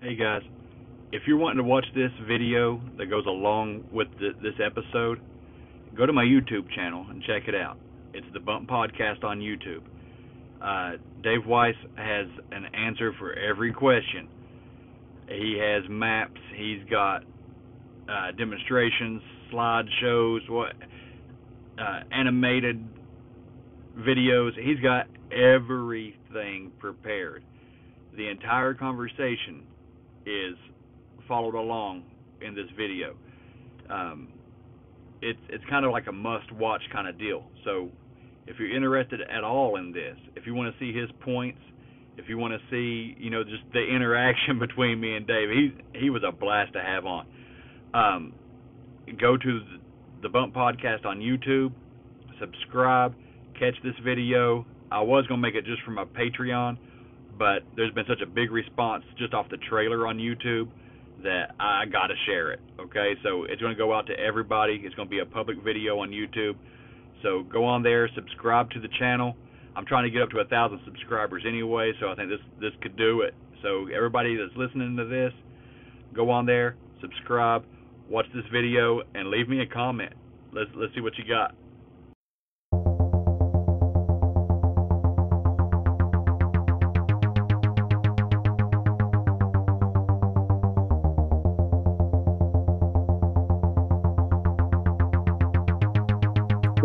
Hey guys, if you're wanting to watch this video that goes along with the, this episode, go to my YouTube channel and check it out. It's the Bump Podcast on YouTube. Uh, Dave Weiss has an answer for every question. He has maps. He's got uh, demonstrations, slideshows, what uh, animated videos. He's got everything prepared. The entire conversation is followed along in this video. Um, it's it's kind of like a must-watch kind of deal. So if you're interested at all in this, if you want to see his points, if you want to see you know just the interaction between me and Dave, he he was a blast to have on. Um, go to the Bump Podcast on YouTube, subscribe, catch this video. I was gonna make it just for my Patreon, but there's been such a big response just off the trailer on YouTube that I got to share it. Okay, so it's going to go out to everybody. It's going to be a public video on YouTube. So go on there, subscribe to the channel. I'm trying to get up to a thousand subscribers anyway, so I think this this could do it. So everybody that's listening to this, go on there, subscribe, watch this video, and leave me a comment. Let's let's see what you got.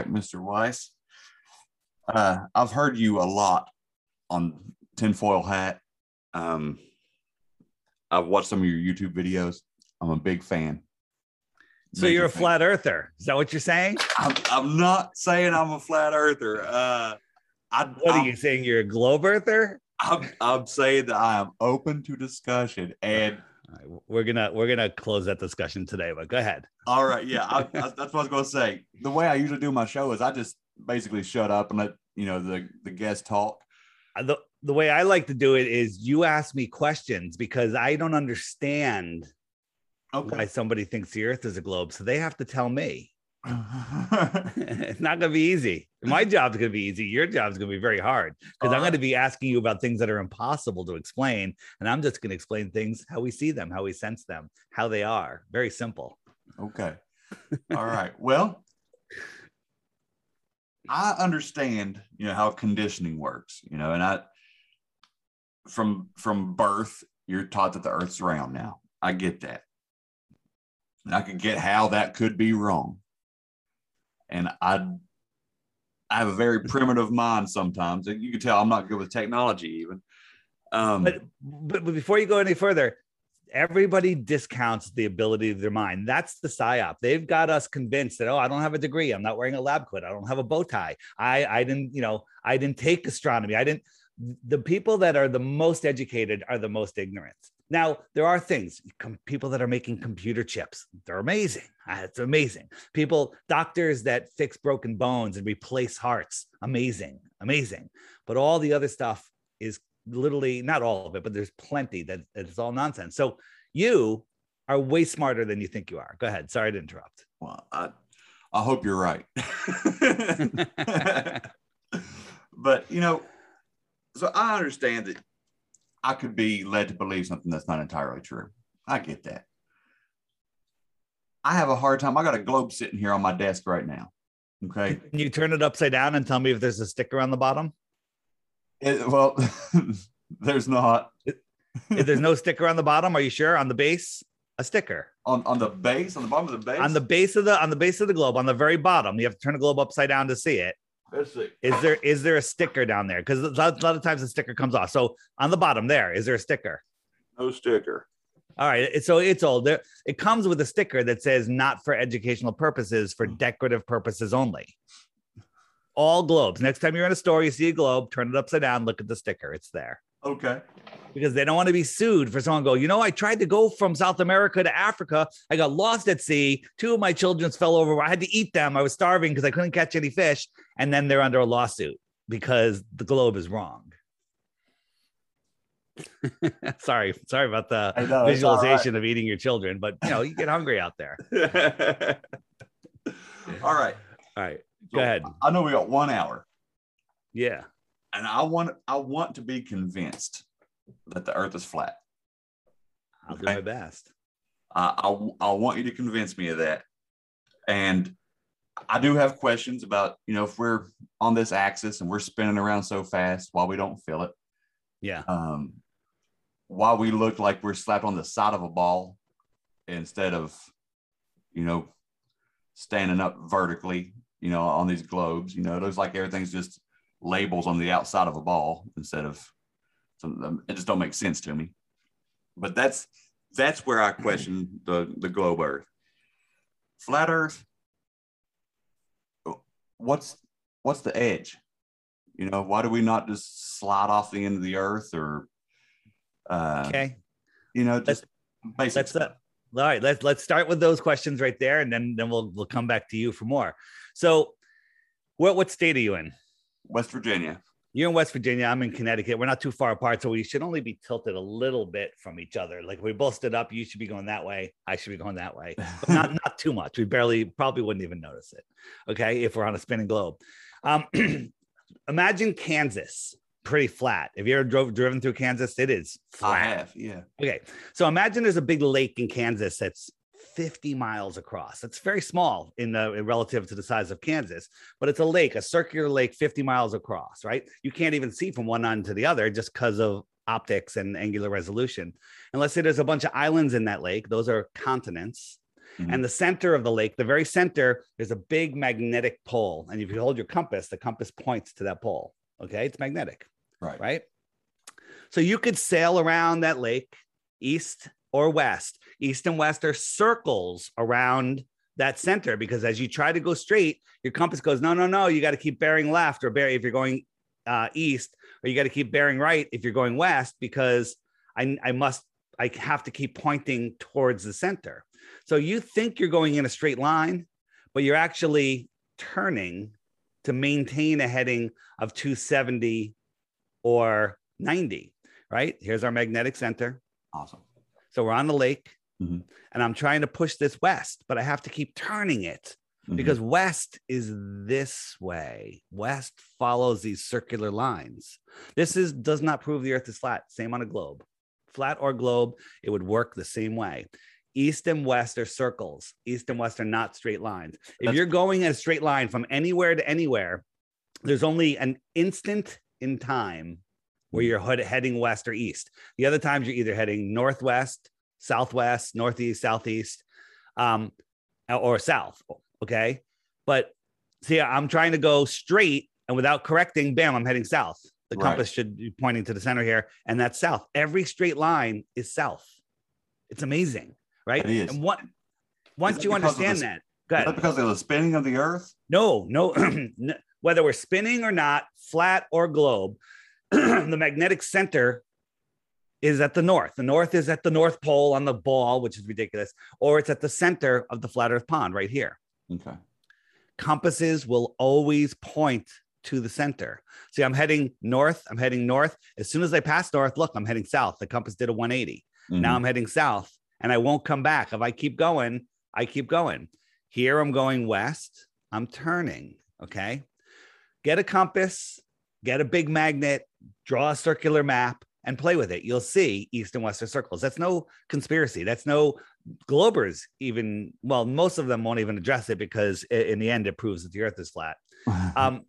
Right, Mr. Weiss. Uh, I've heard you a lot on tinfoil hat. Um, I've watched some of your YouTube videos. I'm a big fan. So Major you're a fan. flat earther. Is that what you're saying? I'm, I'm not saying I'm a flat earther. Uh, I, What I'm, are you saying? You're a globe earther? I'm, I'm saying that I am open to discussion. And right, we're gonna we're gonna close that discussion today, but go ahead. all right, yeah, I, I, that's what I was going to say. The way I usually do my show is I just basically shut up and let you know the the guests talk. Uh, The, the way I like to do it is you ask me questions because I don't understand Okay. why somebody thinks the earth is a globe. So they have to tell me. It's not gonna be easy. My job's gonna be easy. Your job's gonna be very hard because I'm gonna be asking you about things that are impossible to explain. And I'm just gonna explain things how we see them, how we sense them, how they are. Very simple. Okay. All right. Well, I understand, you know, how conditioning works, you know, and I from from birth, you're taught that the earth's round now. I get that. And I can get how that could be wrong. And I I have a very primitive mind sometimes. You can tell I'm not good with technology even. Um But, but before you go any further, everybody discounts the ability of their mind. That's the psyop. They've got us convinced that oh, I don't have a degree. I'm not wearing a lab coat. I don't have a bow tie. I I didn't you know I didn't take astronomy. I didn't. The people that are the most educated are the most ignorant. Now there are things. People that are making computer chips. They're amazing. Ah, It's amazing. People, doctors that fix broken bones and replace hearts. Amazing, amazing. But all the other stuff is literally not all of it, but there's plenty that it's all nonsense. So you are way smarter than you think you are. Go ahead. Sorry to interrupt. well, I I hope you're right. But, you know, so I understand that I could be led to believe something that's not entirely true. I get that. I have a hard time. I got a globe sitting here on my desk right now. Okay. Can you turn it upside down and tell me if there's a sticker on the bottom? It- well, there's not if there's no sticker on the bottom, are you sure? On the base, a sticker. on on the base, on the bottom of the base. On the base of the on the base of the globe, on the very bottom, you have to turn the globe upside down to see it. Let's see. Is there is there a sticker down there? Because a lot, of times the sticker comes off. So on the bottom there, is there a sticker? No sticker. All right. So it's old. There, it comes with a sticker that says not for educational purposes, for decorative purposes only. All globes. Next time you're in a store, you see a globe, turn it upside down, look at the sticker. It's there Okay. Because they don't want to be sued for someone go, you know, I tried to go from South America to Africa. I got lost at sea. Two of my children fell over. I had to eat them. I was starving because I couldn't catch any fish. And then they're under a lawsuit because the globe is wrong. sorry, sorry about the know, all right. visualization of eating your children, but you know, you get hungry out there. All right. All right, So, go ahead. I know we got one hour, Yeah. and I want I want to be convinced that the Earth is flat. I'll do Okay. my best. I, I I want you to convince me of that, and I do have questions about you know if we're on this axis and we're spinning around so fast while we don't feel it, Yeah. um, why we look like we're slapped on the side of a ball instead of you know standing up vertically you know on these globes you know it looks like everything's just labels on the outside of a ball instead of some it just don't make sense to me but that's that's where i question the the globe earth flat earth what's what's the edge you know why do we not just slide off the end of the earth or uh Okay. you know just basic Let's stuff. all right. Let's let's start with those questions right there, and then then we'll we'll come back to you for more. So, what what state are you in? west virginia You're in West Virginia. I'm in Connecticut. We're not too far apart, so we should only be tilted a little bit from each other. Like if we both stood up, you should be going that way. I should be going that way, but not not too much. We barely probably wouldn't even notice it. Okay, if we're on a spinning globe. Um, imagine Kansas, pretty flat. If you ever drove driven through Kansas, it is i flat. have yeah Okay. So imagine there's a big lake in Kansas that's 50 miles across. It's very small in the relative to the size of Kansas, but it's a lake, a circular lake 50 miles across, right? You can't even see from one end to the other just because of optics and angular resolution. And let's say there's a bunch of islands in that lake, those are continents. Mhm. And the center of the lake, the very center, there's a big magnetic pole. And if you hold your compass, the compass points to that pole. Okay. It's magnetic right right? So you could sail around that lake, east or west. East and west are circles around that center because as you try to go straight, your compass goes, no, no, no, you got to keep bearing left or bear if you're going uh, east, or you got to keep bearing right if you're going west because I, I must, I have to keep pointing towards the center. So you think you're going in a straight line, but you're actually turning to maintain a heading of 270 or 90, right? Here's our magnetic center. awesome So we're on the lake Mhm. and I'm trying to push this west, but I have to keep turning it Mhm. because west is this way. West follows these circular lines. This is does not prove the earth is flat. Same on a globe. Flat or globe, it would work the same way. East and west are circles. East and west are not straight lines. If That's- you're going in a straight line from anywhere to anywhere, there's only an instant in time where you're heading west or east. The other times you're either heading northwest, southwest, northeast, southeast, um, or south. Okay. But see, I'm trying to go straight and without correcting, bam, I'm heading south. The Right. compass should be pointing to the center here, and that's south. Every straight line is south. It's amazing, right? It is. And what once you understand the- that, go Is that because of the spinning of the earth No, no, whether we're spinning or not, flat or globe, the magnetic center is at the north. The north is at the North Pole on the ball, which is ridiculous, or it's at the center of the flat earth pond right here. okay Compasses will always point to the center. See, I'm heading north. I'm heading north. As soon as I pass north, look, I'm heading south. The compass did a 180. Now Mhm. I'm heading south and I won't come back. If I keep going, I keep going. Here I'm going west. I'm turning. Okay. Get a compass get a big magnet, draw a circular map, and play with it. You'll see east and western circles. That's no conspiracy. That's no globers even. Well, most of them won't even address it because in the end, it proves that the Earth is flat. Um,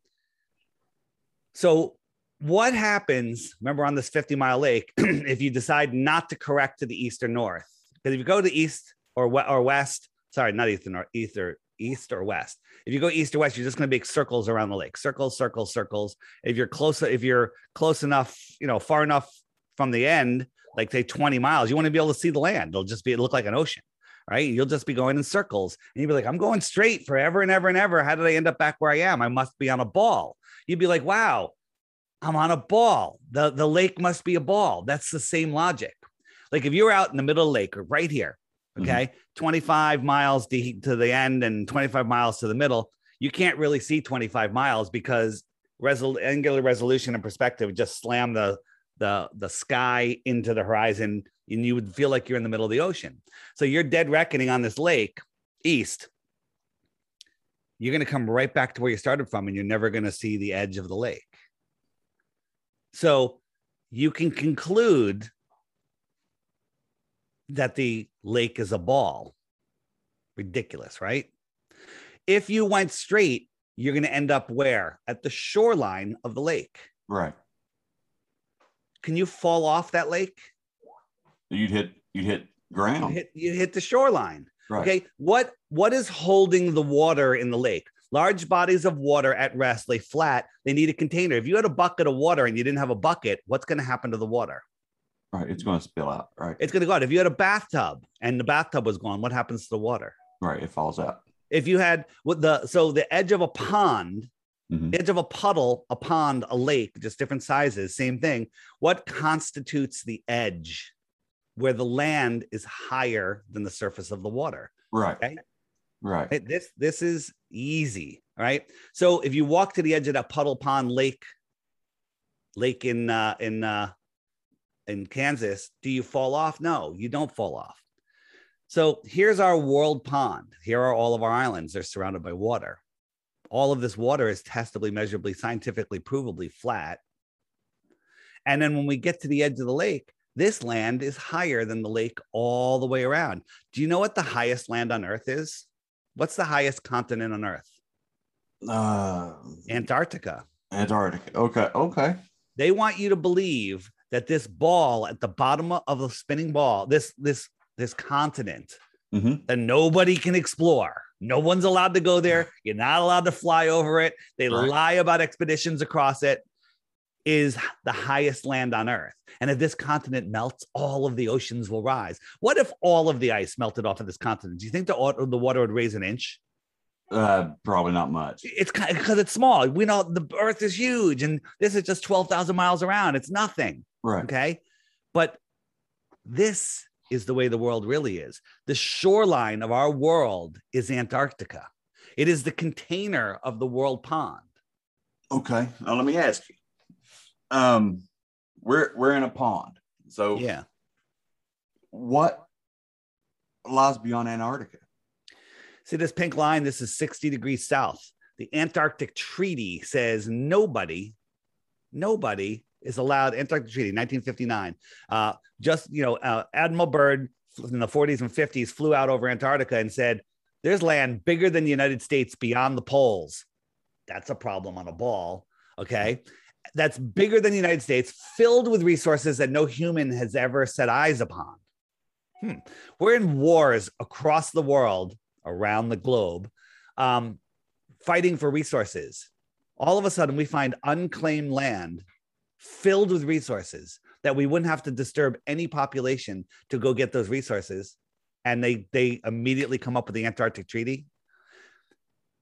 so what happens? Remember on this 50 mile lake, if you decide not to correct to the east or north? Because if you go to the east or we- or west, sorry, not east or north, east or east or west. If you go east or west, you're just going to make circles around the lake, circles, circles, circles. If you're close, if you're close enough, you know, far enough from the end, like say 20 miles, you want to be able to see the land. It'll just be it'll look like an ocean, right? You'll just be going in circles, and you'll be like, I'm going straight forever and ever and ever. How did I end up back where I am? I must be on a ball. You'd be like, wow, I'm on a ball. The the lake must be a ball. That's the same logic. Like if you were out in the middle of the lake or right here, Mm-hmm. okay, 25 miles to, to the end and 25 miles to the middle, you can't really see 25 miles because resol- angular resolution and perspective just slam the the the sky into the horizon and you would feel like you're in the middle of the ocean. So you're dead reckoning on this lake east. You're going to come right back to where you started from and you're never going to see the edge of the lake. So you can conclude that the lake is a ball. Ridiculous, right? If you went straight, you're going to end up where? At the shoreline of the lake. right. Can you fall off that lake? You'd hit you'd hit You ground. hit, you hit the shoreline. right. Okay. What what is holding the water in the lake? Large bodies of water at rest lay flat. They need a container. If you had a bucket of water and you didn't have a bucket, what's going to happen to the water? Right. It's going to spill out. Right. It's going to go out. If you had a bathtub and the bathtub was gone, what happens to the water? right. It falls out. If you had what the so the edge of a pond, Mhm. edge of a puddle, a pond, a lake, just different sizes, same thing. What constitutes the edge where the land is higher than the surface of the water? Right. Okay. Right. Right? This this is easy, Right. So if you walk to the edge of that puddle pond lake, lake in uh, in uh, in Kansas, do you fall off? No, you don't fall off. So here's our world pond. Here are all of our islands. They're surrounded by water. All of this water is testably, measurably, scientifically, provably flat. And then when we get to the edge of the lake, this land is higher than the lake all the way around. Do you know what the highest land on Earth is? What's the highest continent on Earth? Uh, Antarctica. Antarctica. Okay. Okay. They want you to believe that this ball at the bottom of the spinning ball, this this this continent Mhm. that nobody can explore. No one's allowed to go there. You're not allowed to fly over it. They Right. lie about expeditions across it. Is the highest land on Earth. And if this continent melts, all of the oceans will rise. What if all of the ice melted off of this continent? Do you think the, the water would raise an inch? Uh, probably not much. It's because it's small. We know the Earth is huge, and this is just 12,000 miles around. It's nothing. Right. Okay. But this is the way the world really is. The shoreline of our world is Antarctica, it is the container of the world pond. Okay. Now let me ask you. Um, we're we're in a pond. So Yeah. what lies beyond Antarctica? See this pink line? This is 60 degrees south. The Antarctic Treaty says nobody, nobody is allowed. Antarctic Treaty, 1959. Uh, just you know, uh, Admiral Byrd in the 40s and 50s flew out over Antarctica and said, "There's land bigger than the United States beyond the poles." That's a problem on a ball. Okay. That's bigger than the United States, filled with resources that no human has ever set eyes upon. Hmm. We're in wars across the world around the globe, um, fighting for resources. All of a sudden, we find unclaimed land filled with resources that we wouldn't have to disturb any population to go get those resources. And they they immediately come up with the Antarctic Treaty.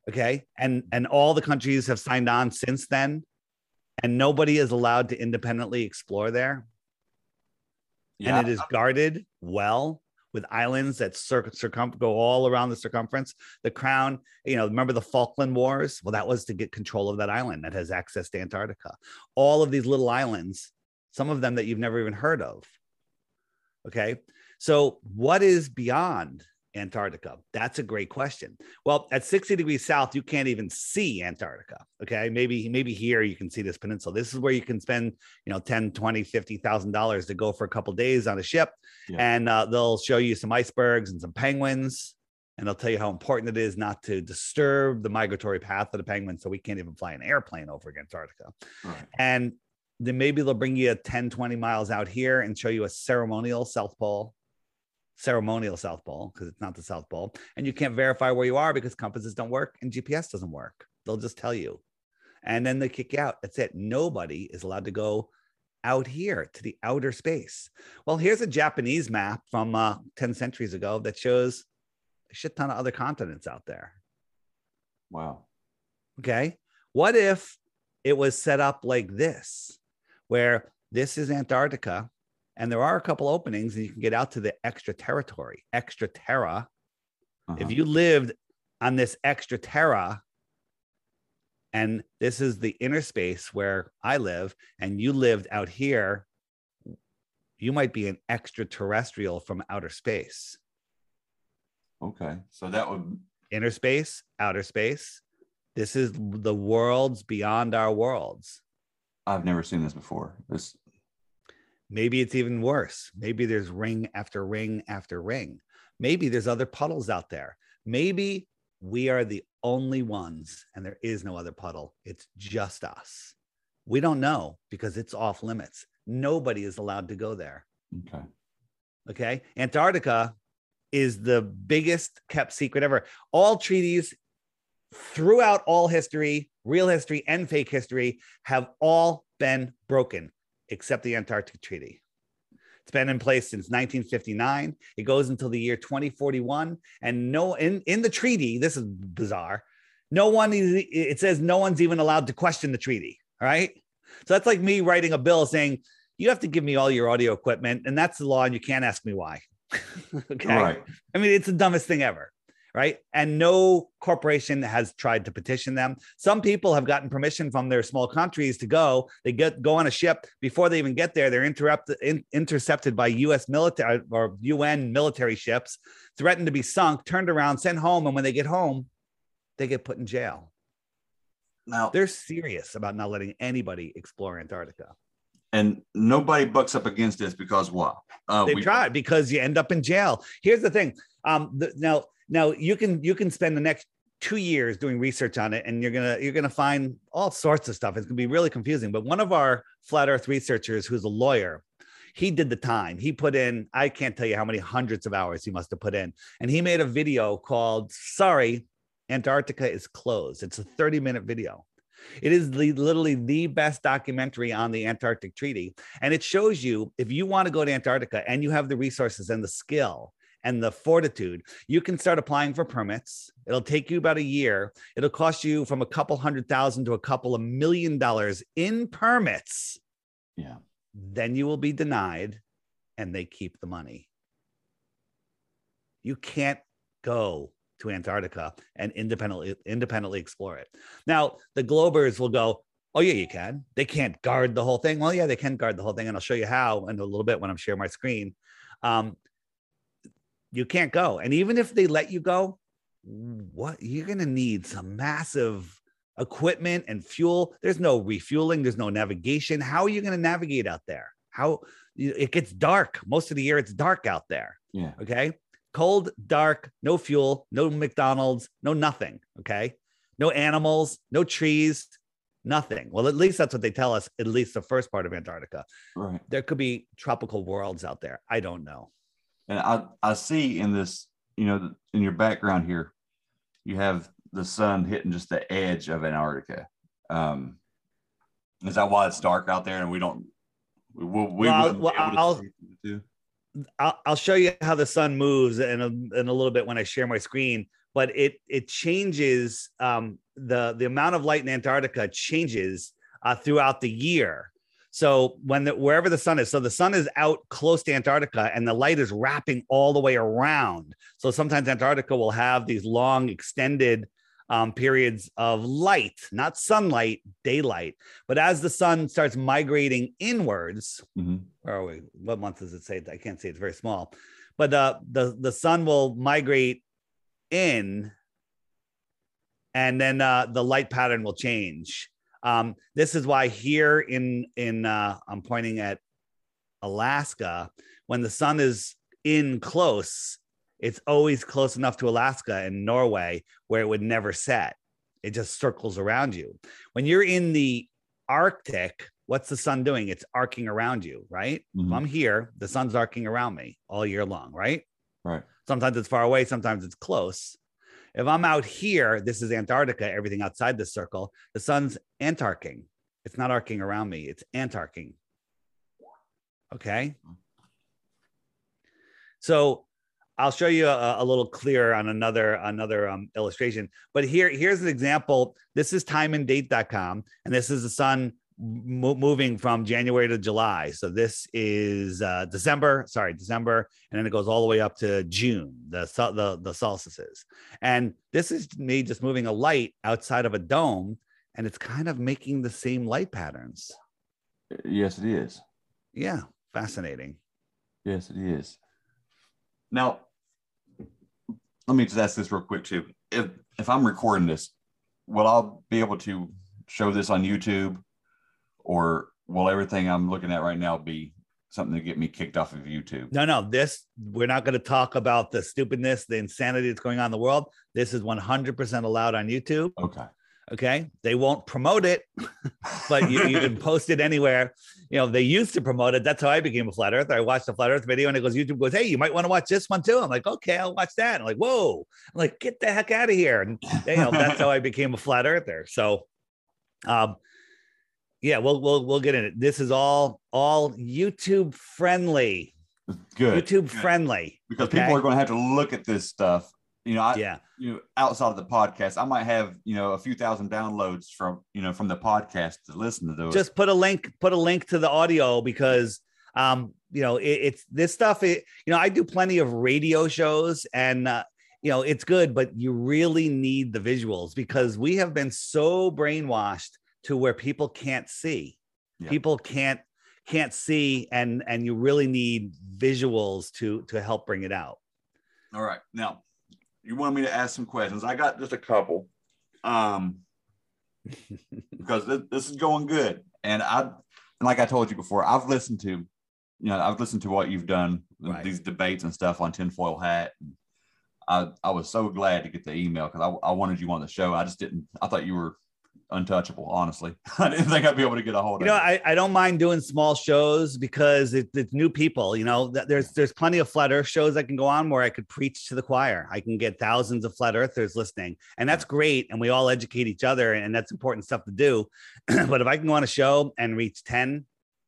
Okay. And and all the countries have signed on since then. And nobody is allowed to independently explore there and it is guarded well with islands that cir- circum go all around the circumference. The crown, you know, remember the Falkland Wars? Well, that was to get control of that island that has access to Antarctica. All of these little islands, some of them that you've never even heard of. Okay. So, what is beyond Antarctica? That's a great question. Well, at 60 degrees south, you can't even see Antarctica. Okay. Maybe, maybe here you can see this peninsula. This is where you can spend, you know, 10, 20, 50,000 dollars to go for a couple days on a ship. Yeah. And uh, they'll show you some icebergs and some penguins. And they'll tell you how important it is not to disturb the migratory path of the penguin. So we can't even fly an airplane over Antarctica. Right. And then maybe they'll bring you 10, 20 miles out here and show you a ceremonial South Pole, ceremonial South Pole, because it's not the South Pole. And you can't verify where you are because compasses don't work and GPS doesn't work. They'll just tell you. And then they kick you out. That's it. Nobody is allowed to go out here to the outer space. Well, here's a Japanese map from uh, 10 centuries ago that shows a shit ton of other continents out there. Wow. Okay. What if it was set up like this, where this is Antarctica and there are a couple openings and you can get out to the extra territory, extra terra. If Uh-huh. you lived on this extra terra, and this is the inner space where I live, and you lived out here, you might be an extraterrestrial from outer space. Okay. So that would Inner space, outer space. This is the worlds beyond our worlds. I've never seen this before. This Maybe it's even worse. Maybe there's ring after ring after ring. Maybe there's other puddles out there. Maybe we are the only ones and there is no other puddle. It's just us. We don't know because it's off limits. Nobody is allowed to go there. okay. Okay. Antarctica is the biggest kept secret ever. All treaties throughout all history, real history and fake history, have all been broken except the Antarctic Treaty. It's been in place since 1959. It goes until the year 2041. And no, in, in the treaty, this is bizarre. No one, is, it says no one's even allowed to question the treaty. All right. So that's like me writing a bill saying, you have to give me all your audio equipment. And that's the law. And you can't ask me why. okay. Right. I mean, it's the dumbest thing ever. Right. And no corporation has tried to petition them. Some people have gotten permission from their small countries to go. They get go on a ship before they even get there. They're interrupted, in, intercepted by U.S. military or UN military ships, threatened to be sunk, turned around, sent home. And when they get home, they get put in jail. Now They're serious about not letting anybody explore Antarctica. and nobody bucks up against this because why? Uh, they we- tried because you end up in jail. Here's the thing. Um, the, now, now you can you can spend the next two years doing research on it, and you're gonna you're gonna find all sorts of stuff. It's gonna be really confusing. But one of our flat Earth researchers, who's a lawyer, he did the time. He put in I can't tell you how many hundreds of hours he must have put in, and he made a video called "Sorry, Antarctica is closed." It's a 30 minute video. It is the, literally the best documentary on the Antarctic Treaty. And it shows you if you want to go to Antarctica and you have the resources and the skill and the fortitude, you can start applying for permits. It'll take you about a year. It'll cost you from a couple hundred thousand to a couple of million dollars in permits. Yeah. Then you will be denied and they keep the money. You can't go to Antarctica and independently independently explore it. Now, the Globers will go, Oh, yeah, you can. They can't guard the whole thing. Well, yeah, they can guard the whole thing. And I'll show you how in a little bit when I'm sharing my screen. Um, you can't go. And even if they let you go, what you're going to need some massive equipment and fuel. There's no refueling, there's no navigation. How are you going to navigate out there? How it gets dark most of the year, it's dark out there. Yeah. Okay. Cold, dark, no fuel, no McDonald's, no nothing. Okay. No animals, no trees, nothing. Well, at least that's what they tell us, at least the first part of Antarctica. Right. There could be tropical worlds out there. I don't know. And I, I see in this, you know, in your background here, you have the sun hitting just the edge of Antarctica. Um, is that why it's dark out there and we don't? We, we, we Well, well, I'll-? I'll, I'll show you how the sun moves in a, in a little bit when I share my screen. But it it changes um, the the amount of light in Antarctica changes uh, throughout the year. So when the, wherever the sun is, so the sun is out close to Antarctica, and the light is wrapping all the way around. So sometimes Antarctica will have these long extended um, periods of light, not sunlight, daylight. But as the sun starts migrating inwards, Mhm. where are we? What month does it say? I can't say it's very small. but the the the sun will migrate in, and then uh, the light pattern will change. Um, this is why here in in uh, I'm pointing at Alaska when the sun is in close, it's always close enough to Alaska and Norway where it would never set. It just circles around you. When you're in the Arctic, what's the sun doing? It's arcing around you, right? If Mhm. I'm here, the sun's arcing around me all year long, right? Right. Sometimes it's far away, sometimes it's close. If I'm out here, this is Antarctica, everything outside this circle, the sun's antarcing. It's not arcing around me, it's antarcing. Okay. So I'll show you a, a little clearer on another another um, illustration. But here here's an example. This is timeanddate.com, and this is the sun mo- moving from January to July. So this is uh, December, sorry, December, and then it goes all the way up to June, the the the solstices. And this is me just moving a light outside of a dome, and it's kind of making the same light patterns. Yes, it is. Yeah, fascinating. Yes, it is. Now, let me just ask this real quick too. If if I'm recording this, will I be able to show this on YouTube, or will everything I'm looking at right now be something to get me kicked off of YouTube? No, no, this we're not going to talk about the stupidness, the insanity that's going on in the world. This is 100% allowed on YouTube. Okay. Okay. They won't promote it, but you, you can post it anywhere. You know, they used to promote it. That's how I became a flat earther. I watched a flat earth video and it goes, YouTube goes, Hey, you might want to watch this one too. I'm like, okay, I'll watch that. I'm like, whoa, I'm like, get the heck out of here. And you know, that's how I became a flat earther. So um yeah, we'll we'll we'll get in it. This is all all YouTube friendly. Good. YouTube Good. friendly. because okay? people are going to have to look at this stuff. You know, I, yeah. you know, outside of the podcast, I might have you know a few thousand downloads from you know from the podcast to listen to those. just put a link put a link to the audio because um you know it, it's this stuff it, you know i do plenty of radio shows and uh, you know it's good but you really need the visuals because we have been so brainwashed to where people can't see Yeah. people can't can't see and and you really need visuals to to help bring it out All right. Now, you want me to ask some questions? I got just a couple. Um, because this, this is going good. And I, and like I told you before, I've listened to, you know, I've listened to what you've done, Right. these debates and stuff on tinfoil hat. I, I was so glad to get the email because I, I wanted you on the show. I just didn't, I thought you were untouchable, honestly. I didn't think I'd be able to get a hold you of know you. I, I don't mind doing small shows because it, it's new people you know there's there's plenty of flat earth shows i can go on where i could preach to the choir i can get thousands of flat earthers listening and that's great and we all educate each other and that's important stuff to do but if i can go on a show and reach 10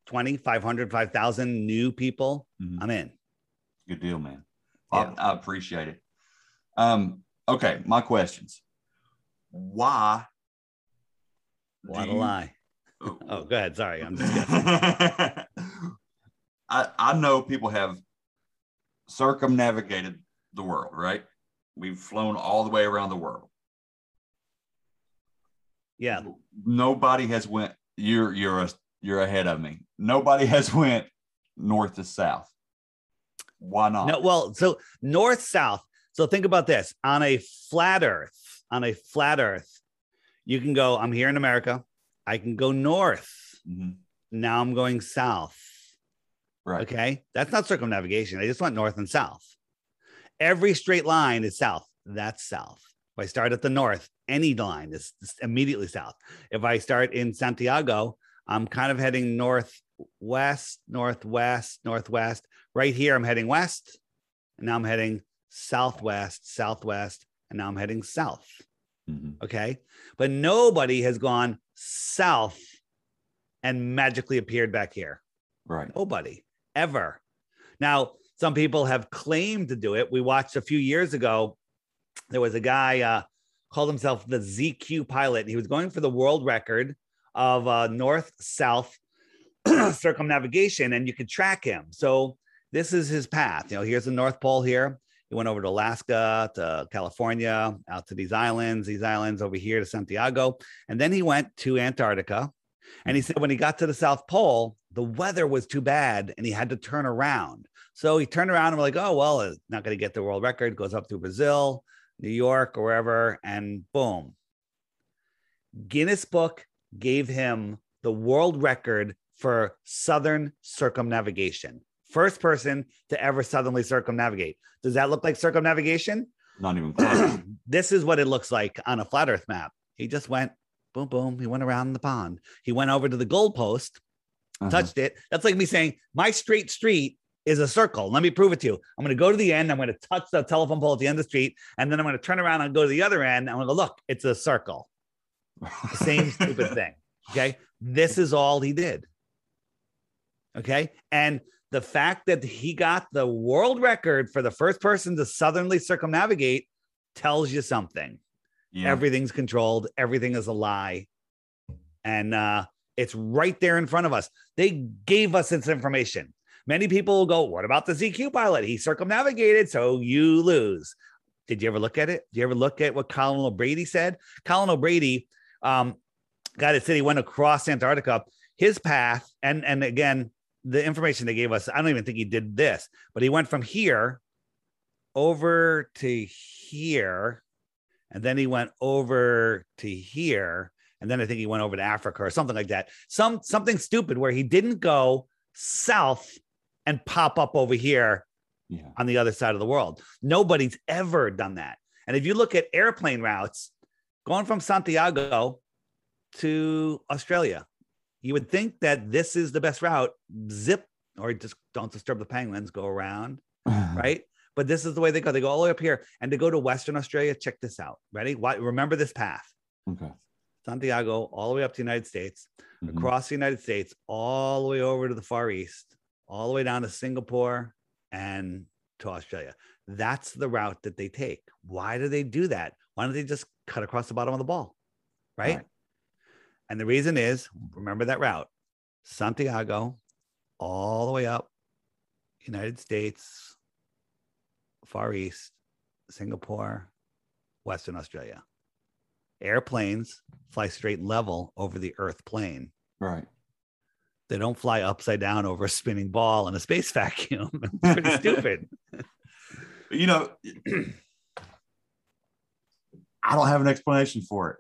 20 500 5000 new people Mhm. i'm in Good deal, man. Yeah. I, I appreciate it. Um, okay, my questions. Why? What a you- lie oh. oh go ahead sorry i'm just. I, I know people have circumnavigated the world, right? We've flown all the way around the world. yeah Nobody has went. You're you're a, you're ahead of me. Nobody has went north to south. Why not? No, well, so north south. So think about this on a flat earth, on a flat earth, you can go, I'm here in America. I can go north. Mhm. Now I'm going south. Right. Okay. That's not circumnavigation. I just went north and south. Every straight line is south. That's south. If I start at the north, any line is immediately south. If I start in Santiago, I'm kind of heading northwest, northwest, northwest. Right here, I'm heading west. And now I'm heading southwest, southwest. And now I'm heading south. Mhm. Okay. But nobody has gone south and magically appeared back here. Right. Nobody ever. Now, some people have claimed to do it. We watched a few years ago. There was a guy uh, called himself the ZQ pilot. He was going for the world record of uh, north south circumnavigation, and you could track him. So this is his path. You know, here's the North Pole here. He went over to Alaska, to California, out to these islands, these islands over here to Santiago, and then he went to Antarctica. And he mm. said when he got to the South Pole, the weather was too bad and he had to turn around. So he turned around and we're like, oh, well, it's not going to get the world record. Goes up through Brazil, New York, or wherever, and boom. Guinness Book gave him the world record for southern circumnavigation. First person to ever suddenly circumnavigate. Does that look like circumnavigation? Not even close. this is what it looks like on a flat earth map. He just went boom, boom. He went around the pond. He went over to the goalpost, Uh-huh. touched it. That's like me saying, my straight street is a circle. Let me prove it to you. I'm going to go to the end. I'm going to touch the telephone pole at the end of the street. And then I'm going to turn around and go to the other end. I'm going to go, look, it's a circle. Same stupid thing. Okay. This is all he did. Okay. And the fact that he got the world record for the first person to southerly circumnavigate tells you something. Yeah. Everything's controlled, everything is a lie. And uh, it's right there in front of us. They gave us this information. Many people will go, What about the ZQ pilot? He circumnavigated, so you lose. Did you ever look at it? Did you ever look at what Colin O'Brady said? Colin O'Brady, um, guy that said he went across Antarctica, his path, and and again, the information they gave us, I don't even think he did this, but he went from here over to here, and then he went over to here, and then I think he went over to Africa or something like that. Some something stupid where he didn't go south and pop up over here Yeah. on the other side of the world. Nobody's ever done that. And if you look at airplane routes going from Santiago to Australia, you would think that this is the best route. Zip, or just don't disturb the penguins, go around, right? But this is the way they go. They go all the way up here. And to go to Western Australia, check this out. Ready? What, remember this path Okay. Santiago, all the way up to the United States, Mhm. across the United States, all the way over to the Far East, all the way down to Singapore and to Australia. That's the route that they take. Why do they do that? Why don't they just cut across the bottom of the ball? Right. Right. And the reason is remember that route Santiago, all the way up, United States, Far East, Singapore, Western Australia. Airplanes fly straight level over the Earth plane. Right. They don't fly upside down over a spinning ball in a space vacuum. it's pretty stupid. You know, I don't have an explanation for it.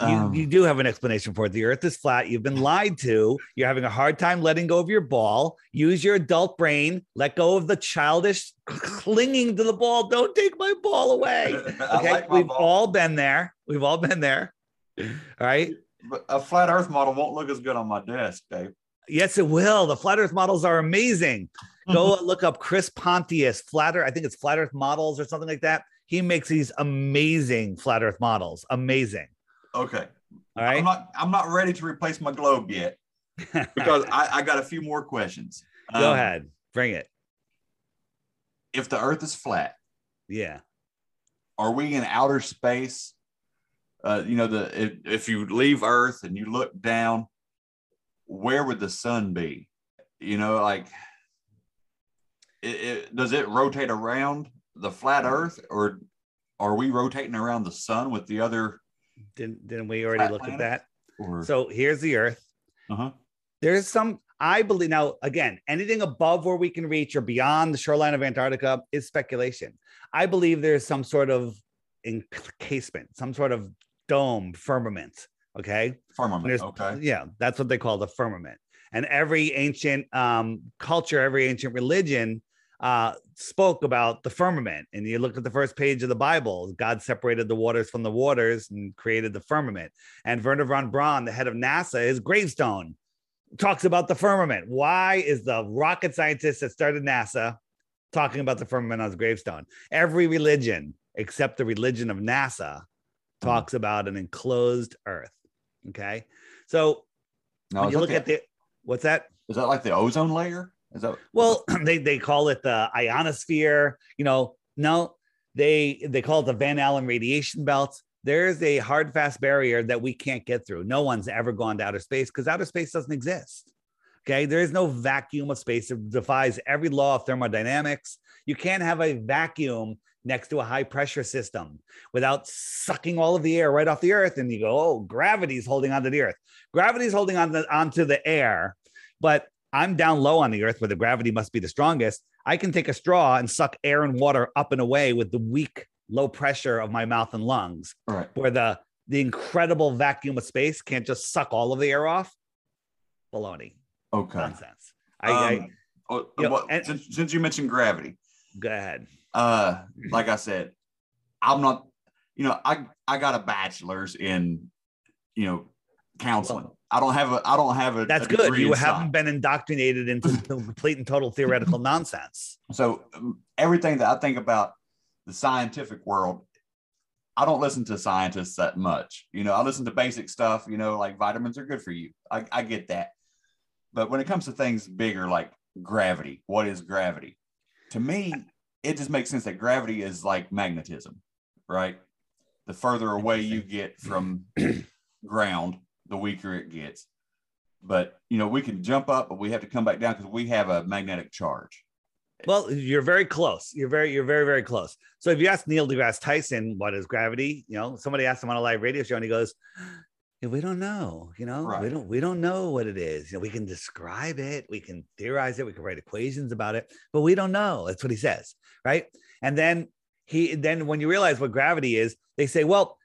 You, Um, you do have an explanation for it. The earth is flat. You've been lied to. You're having a hard time letting go of your ball. Use your adult brain. Let go of the childish clinging to the ball. Don't take my ball away. Okay. like We've ball. all been there. We've all been there. All right. But a flat Earth model won't look as good on my desk, Dave. Yes, it will. The flat earth models are amazing. Go look up Chris Pontius, flat earth. I think it's flat earth models or something like that. He makes these amazing flat earth models. Amazing. Okay. All right. I'm not. I'm not ready to replace my globe yet because I, I got a few more questions. Go Um, ahead. Bring it. If the Earth is flat, Yeah. are we in outer space? Uh, you know, the if, if you leave Earth and you look down, where would the sun be? You know, like, it, it, does it rotate around the flat Earth, or are we rotating around the sun with the other? Didn't, didn't we already Flat look at that? Or So here's the earth. uh-huh. There's some, I believe now, again, anything above where we can reach or beyond the shoreline of Antarctica is speculation. I believe there's some sort of encasement, some sort of dome firmament. Okay. firmament. Okay. Yeah, that's what they call the firmament. And every ancient um, culture, every ancient religion uh, spoke about the firmament. And you look at the first page of the Bible, God separated the waters from the waters and created the firmament. And Wernher von Braun, the head of NASA, his gravestone talks about the firmament. Why is the rocket scientist that started NASA talking about the firmament on his gravestone? Every religion, except the religion of NASA, talks about an enclosed earth. Okay. So Now, when you look the- at the what's that? is that like the ozone layer? Is that Well, they they call it the ionosphere. You know, no, they they call it the Van Allen radiation belt. There's a hard, fast barrier that we can't get through. No one's ever gone to outer space because outer space doesn't exist. Okay, there is no vacuum of space. It defies every law of thermodynamics. You can't have a vacuum next to a high pressure system without sucking all of the air right off the earth. And you go, oh, gravity's holding onto the earth. Gravity's holding on to, onto the air, but I'm down low on the earth where the gravity must be the strongest. I can take a straw and suck air and water up and away with the weak, low pressure of my mouth and lungs, Right. where the the incredible vacuum of space can't just suck all of the air off. Baloney. Okay. Nonsense. I, I Um, oh, you know, well, and- since, since you mentioned gravity, go ahead. uh, like I said, I'm not. You know, I I got a bachelor's in, you know, counseling. I don't have a. I don't have a. That's a good. You haven't been indoctrinated into complete and total theoretical nonsense. So um, everything that I think about the scientific world, I don't listen to scientists that much. You know, I listen to basic stuff. You know, like vitamins are good for you. I, I get that. But when it comes to things bigger like gravity, what is gravity? To me, it just makes sense that gravity is like magnetism, right? The further away you get from ground, the weaker it gets. But you know, we can jump up, but we have to come back down because we have a magnetic charge. Well, you're very close. You're very, you're very, very close. So if you ask Neil deGrasse Tyson what is gravity, you know, somebody asked him on a live radio show, and he goes, "Yeah, "We don't know. You know, we don't, we don't know what it is. You know, we can describe it, we can theorize it, we can write equations about it, but we don't know." That's what he says, right? And then he, then when you realize what gravity is, they say, "Well."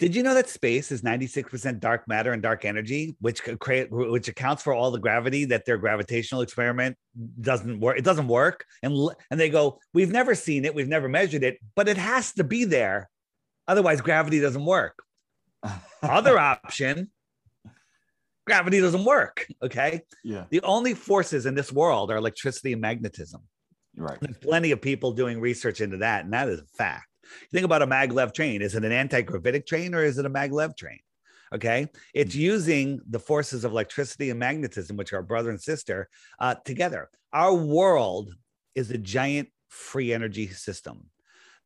Did you know that space is 96% dark matter and dark energy, which could create which accounts for all the gravity that their gravitational experiment doesn't work. It doesn't work. And and they go, We've never seen it, we've never measured it, but it has to be there. Otherwise, gravity doesn't work. Other option, gravity doesn't work. Okay. yeah, The only forces in this world are electricity and magnetism. right. There's plenty of people doing research into that, and that is a fact. Think about a maglev train. Is it an anti-gravitic train or is it a maglev train? Okay, it's using the forces of electricity and magnetism, which are brother and sister, uh, together. Our world is a giant free energy system.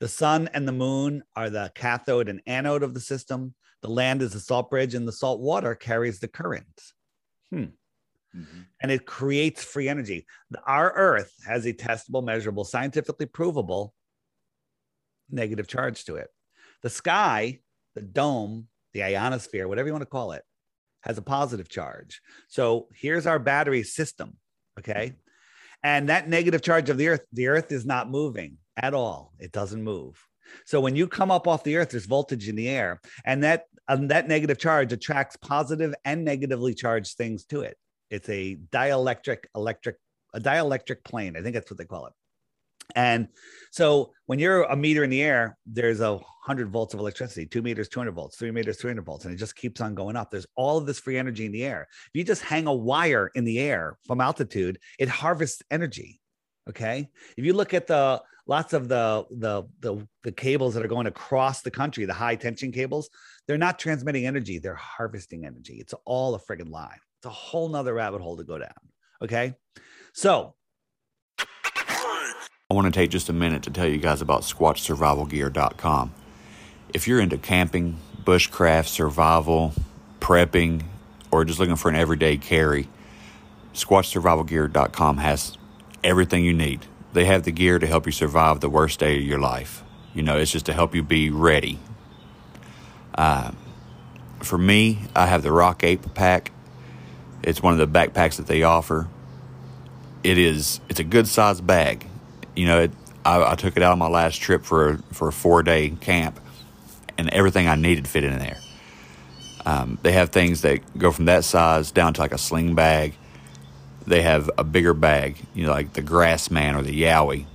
The sun and the moon are the cathode and anode of the system. The land is the salt bridge, and the salt water carries the current Mhm. and it creates free energy. Our Earth has a testable, measurable, scientifically provable negative charge to it. The sky, the dome, the ionosphere, whatever you want to call it, has a positive charge. So here's our battery system. Okay. And that negative charge of the earth, the earth is not moving at all. It doesn't move. So when you come up off the earth, there's voltage in the air, and that um, that negative charge attracts positive and negatively charged things to it. It's a dielectric electric, a dielectric plane. I think that's what they call it. And so when you're a meter in the air, there's a hundred volts of electricity, two meters, 200 volts, three meters, 300 volts, and it just keeps on going up. There's all of this free energy in the air. If you just hang a wire in the air from altitude, it harvests energy. Okay. If you look at the lots of the the the, the cables that are going across the country, the high tension cables, they're not transmitting energy, they're harvesting energy. It's all a friggin' lie. It's a whole nother rabbit hole to go down. Okay. So I want to take just a minute to tell you guys about SquatchSurvivalGear.com. If you're into camping, bushcraft, survival, prepping, or just looking for an everyday carry, SquatchSurvivalGear.com has everything you need. They have the gear to help you survive the worst day of your life. You know, it's just to help you be ready. Uh, for me, I have the Rock Ape pack. It's one of the backpacks that they offer. It is. It's a good sized bag. You know, it, I, I took it out on my last trip for for a four day camp, and everything I needed fit in there. Um, they have things that go from that size down to like a sling bag. They have a bigger bag, you know, like the Grassman or the Yowie.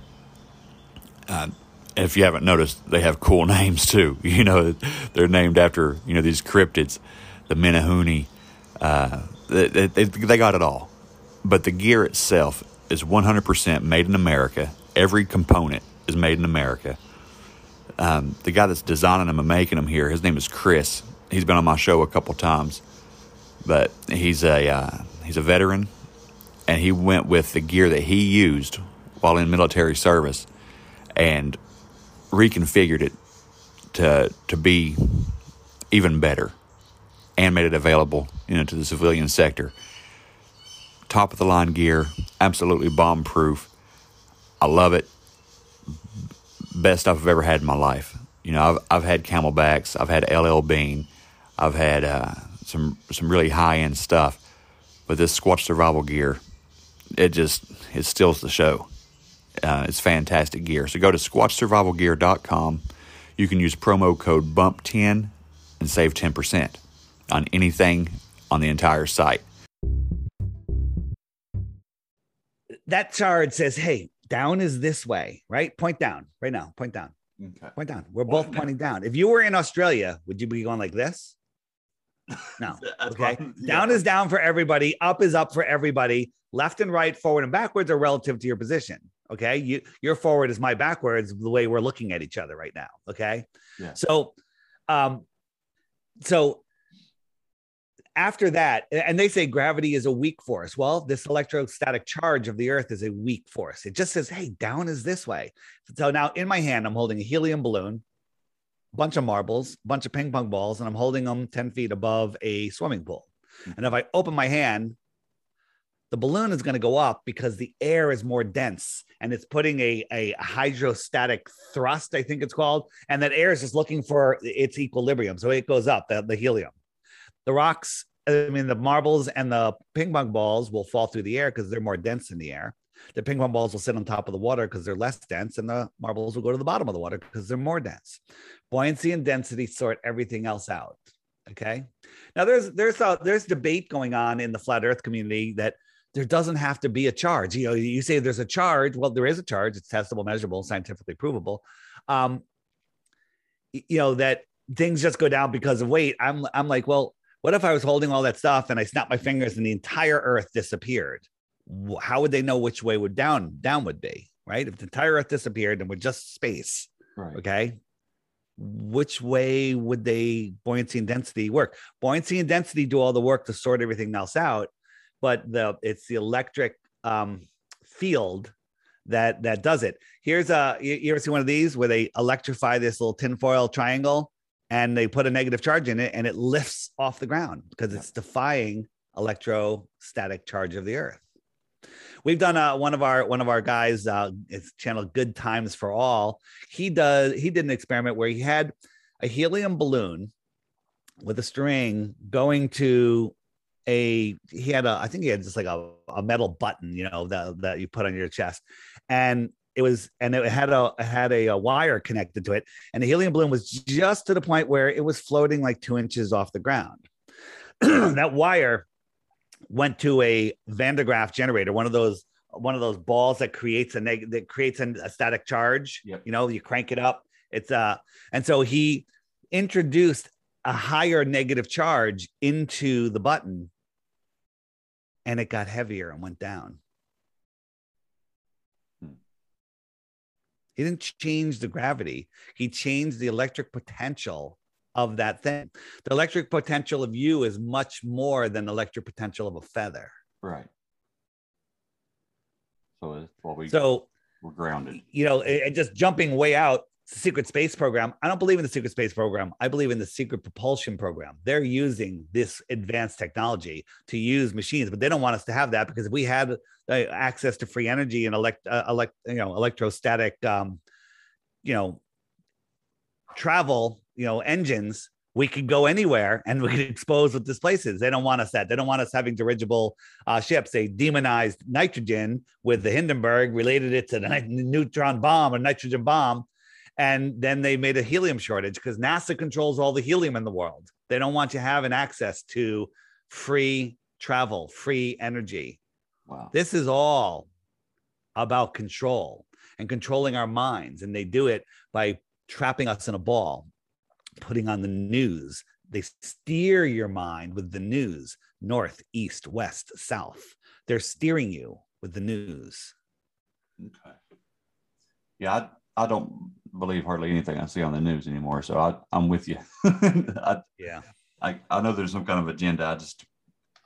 Uh, if you haven't noticed, they have cool names too. You know, they're named after you know these cryptids, the Menehune. Uh, they, they, they got it all, but the gear itself is 100% made in America. Every component is made in America. Um, the guy that's designing them and making them here, his name is Chris. He's been on my show a couple times, but he's a uh, he's a veteran, and he went with the gear that he used while in military service, and reconfigured it to to be even better, and made it available you know to the civilian sector. Top of the line gear, absolutely bomb proof. I love it. Best stuff I've ever had in my life. You know, I've I've had CamelBaks, I've had LL Bean, I've had uh, some some really high end stuff, but this Squatch Survival gear it just it steals the show. Uh, it's fantastic gear. So go to squatchsurvivalgear.com. You can use promo code BUMP10 and save 10% on anything on the entire site. That card says, hey, down is this way, right? Point down right now. Point down. Okay. Point down. We're both Point pointing down. If you were in Australia, would you be going like this? No. Okay. Down is down for everybody. Up is up for everybody. Left and right, forward and backwards are relative to your position. Okay. You your forward is my backwards, the way we're looking at each other right now. Okay. Yeah. So um so after that, and they say gravity is a weak force. Well, this electrostatic charge of the earth is a weak force. It just says, hey, down is this way. So now in my hand, I'm holding a helium balloon, bunch of marbles, bunch of ping pong balls, and I'm holding them 10 feet above a swimming pool. Hmm. And if I open my hand, the balloon is going to go up because the air is more dense and it's putting a, a hydrostatic thrust, I think it's called. And that air is just looking for its equilibrium. So it goes up, the, the helium. The rocks, I mean, the marbles and the ping pong balls will fall through the air because they're more dense in the air. The ping pong balls will sit on top of the water because they're less dense, and the marbles will go to the bottom of the water because they're more dense. Buoyancy and density sort everything else out. Okay. Now there's there's a, there's debate going on in the flat Earth community that there doesn't have to be a charge. You know, you say there's a charge. Well, there is a charge. It's testable, measurable, scientifically provable. Um, you know that things just go down because of weight. I'm I'm like, well, what if I was holding all that stuff and I snapped my fingers and the entire Earth disappeared? How would they know which way would down down would be? Right? If the entire Earth disappeared and we're just space, Right. okay which way would they buoyancy and density work buoyancy and density do all the work to sort everything else out but the it's the electric um, field that that does it here's a you, you ever see one of these where they electrify this little tinfoil triangle and they put a negative charge in it and it lifts off the ground because it's defying electrostatic charge of the earth. We've done uh, one of our one of our guys uh it's channel good times for all. He does he did an experiment where he had a helium balloon with a string going to a he had a i think he had just like a, a metal button you know that that you put on your chest. And it was and it had a it had a, a wire connected to it and the helium balloon was just to the point where it was floating like two inches off the ground that wire went to a Van de Graaff generator, one of those one of those balls that creates a neg- that creates an, a static charge. Yep. You know, you crank it up. It's uh, and so he introduced a higher negative charge into the button, and it got heavier and went down. He didn't change the gravity. He changed the electric potential of that thing. The electric potential of you is much more than the electric potential of a feather. Right. So it's what we So, we're grounded. you know, and and just jumping way out, secret space program. I don't believe in the secret space program. I believe in the secret propulsion program. They're using this advanced technology to use machines, but they don't want us to have that because if we had uh, access to free energy and elect, uh, elect, you know, electrostatic, um, you know, travel, you know, engines, we could go anywhere and we could expose what this place is. They don't want us that. They don't want us having dirigible uh, ships. They demonized nitrogen with the Hindenburg, related it to the neutron bomb or nitrogen bomb. And then they made a helium shortage because NASA controls all the helium in the world. They don't want you having access to free travel, free energy. Wow. This is all about control and controlling our minds. And they do it by trapping us in a ball, putting on the news. They steer your mind with the news north, east, west, south. They're steering you with the news. Okay. Yeah, I, I don't believe hardly anything I see on the news anymore. So I, I'm with you. I, Yeah. I, I know there's some kind of agenda. I just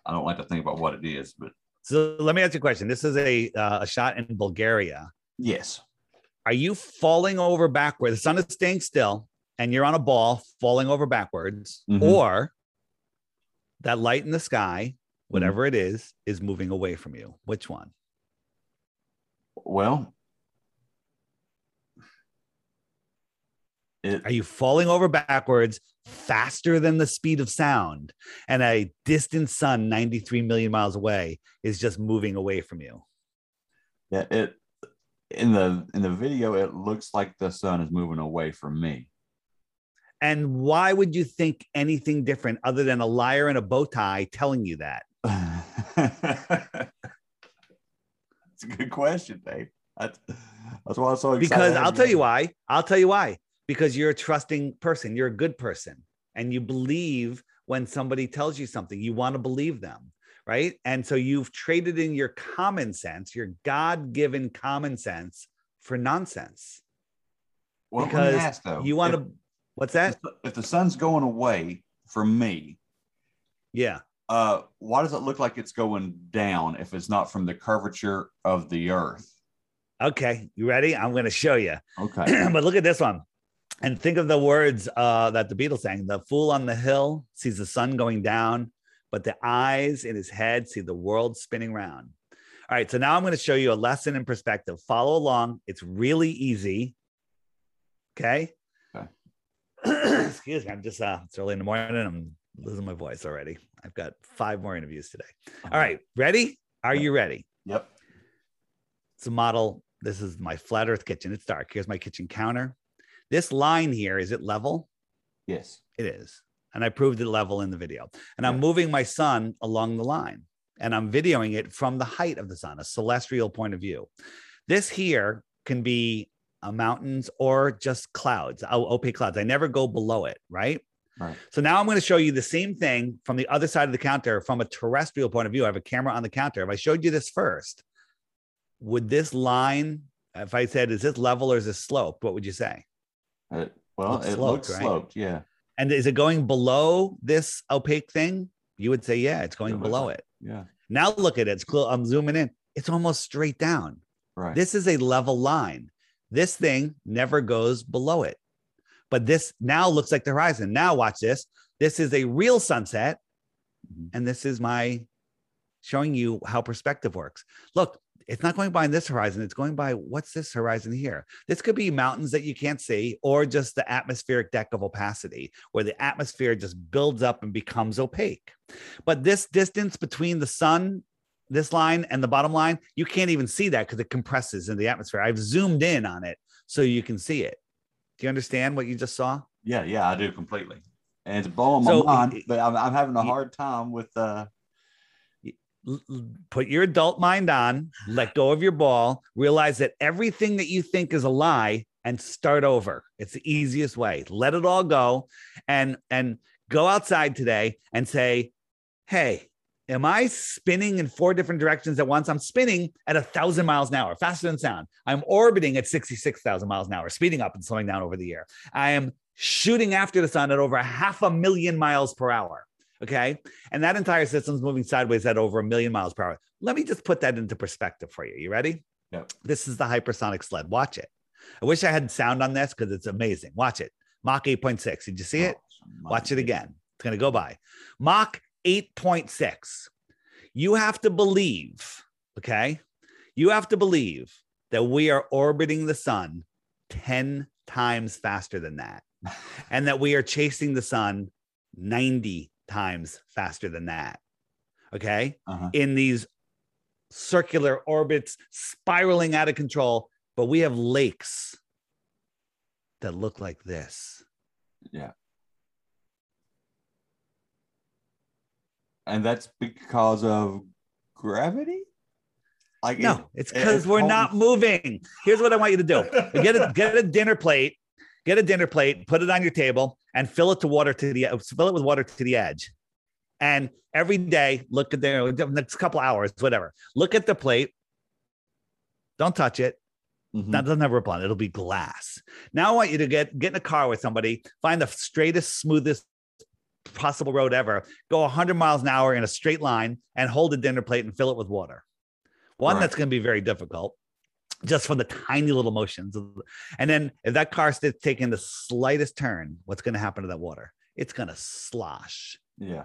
I don't like to think about what it is, but So let me ask you a question. This is a, uh, a shot in Bulgaria. yes. Are you falling over backwards? The sun is staying still and you're on a ball falling over backwards, Mhm. or that light in the sky, whatever it is, is moving away from you? Which one? Well, it Are you falling over backwards faster than the speed of sound? And a distant sun 93 million miles away is just moving away from you. Yeah, it in the in the video it looks like the sun is moving away from me. And why would you think anything different other than a liar in a bow tie telling you that? It's a good question, Dave. That's, that's why I'm so excited. Because I'll tell you why. I'll tell you why. Because you're a trusting person. You're a good person. And you believe when somebody tells you something, you want to believe them. Right. And so you've traded in your common sense, your God given common sense for nonsense. Well, because ask, though, you want if- to, what's that? If the sun's going away from me, Yeah. uh, why does it look like it's going down if it's not from the curvature of the earth? Okay. You ready? I'm going to show you. Okay. but look at this one. And think of the words uh, that the Beatles sang The fool on the hill sees the sun going down, but the eyes in his head see the world spinning round. All right. So now I'm going to show you a lesson in perspective. Follow along. It's really easy. Okay. Okay. Excuse me. I'm just, uh, it's early in the morning. I'm losing my voice already. I've got five more interviews today. All right. Ready? Are you ready? Yep. It's a model. This is my flat earth kitchen. It's dark. Here's my kitchen counter. This line here, is it level? Yes. It is. And I proved it level in the video. And I'm moving my sun along the line and I'm videoing it from the height of the sun, a celestial point of view. This here can be uh, mountains or just clouds, opaque clouds. I never go below it, right? Right. So now I'm going to show you the same thing from the other side of the counter from a terrestrial point of view. I have a camera on the counter. If I showed you this first, would this line, if I said, is this level or is this sloped, what would you say? It, well, Looks it sloped, looks right? sloped. Yeah. And is it going below this opaque thing? You would say, yeah, it's going It below like- it. Yeah. Now look at it. It's close. I'm zooming in. It's almost straight down. Right. This is a level line. This thing never goes below it. But this now looks like the horizon. Now watch this. This is a real sunset. Mhm. And this is my showing you how perspective works. Look, it's not going by this horizon. It's going by what's this horizon here? This could be mountains that you can't see, or just the atmospheric deck of opacity, where the atmosphere just builds up and becomes opaque. But this distance between the sun, this line, and the bottom line, you can't even see that because it compresses in the atmosphere. I've zoomed in on it so you can see it. Do you understand what you just saw? Yeah. Yeah. I do completely. And it's blowing my So, mind, but I'm, I'm having a hard time with uh, put your adult mind on, let go of your ball, realize that everything that you think is a lie and start over. It's the easiest way. Let it all go and and go outside today and say, "Hey, am I spinning in four different directions at once? I'm spinning at a thousand miles an hour, faster than sound. I'm orbiting at 66,000 miles an hour, speeding up and slowing down over the air. I am shooting after the sun at over half a million miles per hour. Okay. And that entire system's moving sideways at over a million miles per hour. Let me just put that into perspective for you. You ready? Yep. This is the hypersonic sled. Watch it. I wish I had sound on this because it's amazing. Watch it. Mach 8.6. Did you see it? oh, Watch it again. It's going to go by. Mach 8.6. You have to believe, okay? You have to believe that we are orbiting the sun 10 times faster than that, and that we are chasing the sun 90 times faster than that, okay? Uh-huh. In these circular orbits spiraling out of control, but we have lakes that look like this. Yeah. And that's because of gravity? Like No, it- it's because it's we're holding- not moving. Here's what I want you to do: get a get a dinner plate, get a dinner plate, put it on your table, and fill it to water to the fill it with water to the edge. And every day, look at the the next couple hours, whatever. Look at the plate. Don't touch it. Mhm. That doesn't have a ripple on it. It'll be glass. Now I want you to get get in a car with somebody, find the straightest, smoothest possible road ever, go 100 miles an hour in a straight line, and hold a dinner plate and fill it with water. One Right. that's going to be very difficult, just from the tiny little motions. And then if that car starts taking the slightest turn, what's going to happen to that water? It's going to slosh. Yeah.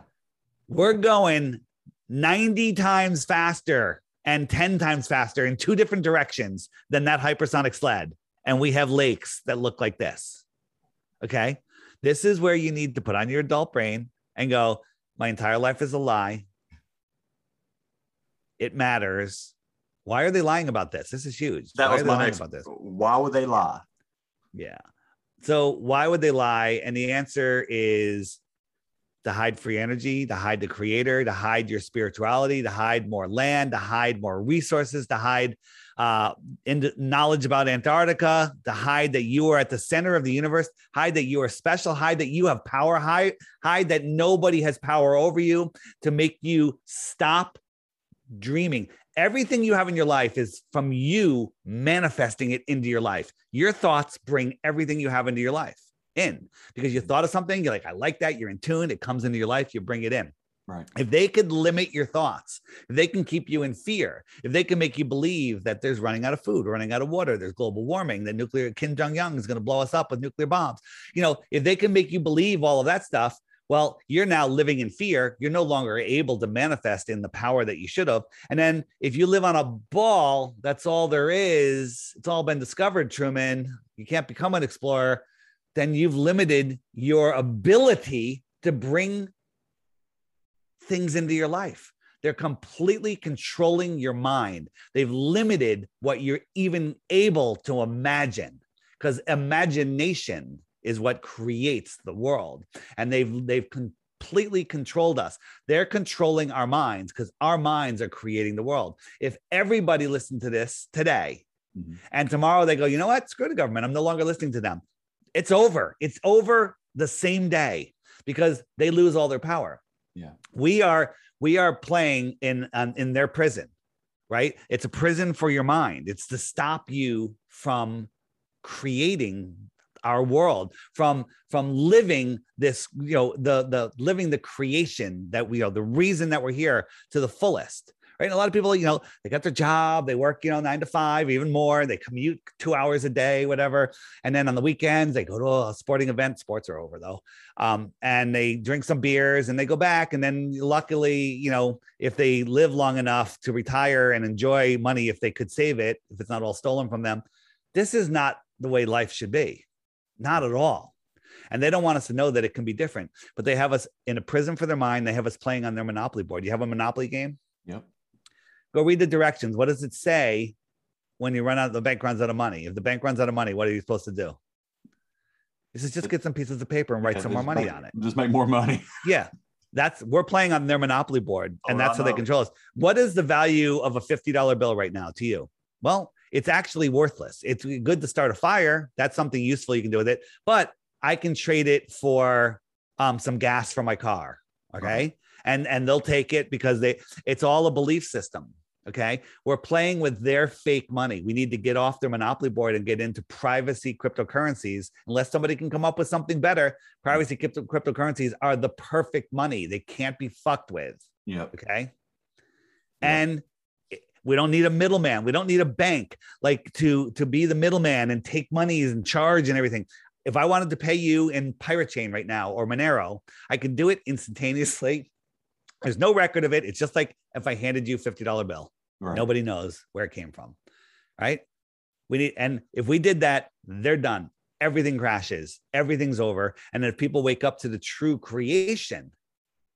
We're going 90 times faster and 10 times faster in two different directions than that hypersonic sled. And we have lakes that look like this. Okay. This is where you need to put on your adult brain and go, my entire life is a lie. It matters Why are they lying about this? This is huge. That why was my next. about this? Why would they lie? Yeah. So why would they lie? And the answer is to hide free energy, to hide the creator, to hide your spirituality, to hide more land, to hide more resources, to hide uh, into knowledge about Antarctica, to hide that you are at the center of the universe, hide that you are special, hide that you have power, hide, hide that nobody has power over you, to make you stop dreaming. Everything you have in your life is from you manifesting it into your life. Your thoughts bring everything you have into your life in because you mm. thought of something, you're like, I like that, you're in tune, it comes into your life, you bring it in. Right. If they could limit your thoughts, if they can keep you in fear, if they can make you believe that there's running out of food, running out of water, there's global warming, that nuclear Kim Jong Un is going to blow us up with nuclear bombs, you know, if they can make you believe all of that stuff, well, you're now living in fear. You're no longer able to manifest in the power that you should have. And then if you live on a ball, that's all there is. It's all been discovered, Truman. You can't become an explorer. Then you've limited your ability to bring things into your life. They're completely controlling your mind. They've limited what you're even able to imagine because imagination is what creates the world. And they've they've completely controlled us. They're controlling our minds because our minds are creating the world. If everybody listened to this today Mhm. and tomorrow they go, you know what? Screw the government. I'm no longer listening to them. It's over. It's over the same day because they lose all their power. Yeah. We are we are playing in um, in their prison, right? It's a prison for your mind. It's to stop you from creating our world from from living this you know the the living the creation that we are the reason that we're here to the fullest right? And a lot of people you know they got their job they work you know nine to five even more they commute two hours a day whatever. And then on the weekends they go to a sporting event sports are over though. Um, and they drink some beers and they go back. And then luckily you know if they live long enough to retire and enjoy money if they could save it if it's not all stolen from them this is not the way life should be not at all. And they don't want us to know that it can be different but they have us in a prison for their mind. They have us playing on their monopoly board. You have a monopoly game? Yep. go read the directions. What does it say when you run out the bank runs out of money? If the bank runs out of money what are you supposed to do? This is just get some pieces of paper and write Yeah, some more money make- on it. Just make more money. yeah. That's we're playing on their monopoly board oh, and Oh, that's how they control us. What is the value of a $50 bill right now to you? Well it's actually worthless. It's good to start a fire. That's something useful you can do with it. But i can trade it for um, some gas for my car okay? and and they'll take it because they it's all a belief system okay? We're playing with their fake money. We need to get off their monopoly board and get into privacy cryptocurrencies. Unless somebody can come up with something better privacy crypto, cryptocurrencies are the perfect money. They can't be fucked with Yeah. okay? Yeah. and we don't need a middleman. We don't need a bank like to to be the middleman and take monies and charge and everything. If i wanted to pay you in pirate chain right now or monero i could do it instantaneously. There's no record of it. It's just like if i handed you a $50 bill. Right. nobody knows where it came from right? We need and if we did that they're done. Everything crashes. Everything's over. And if people wake up to the true creation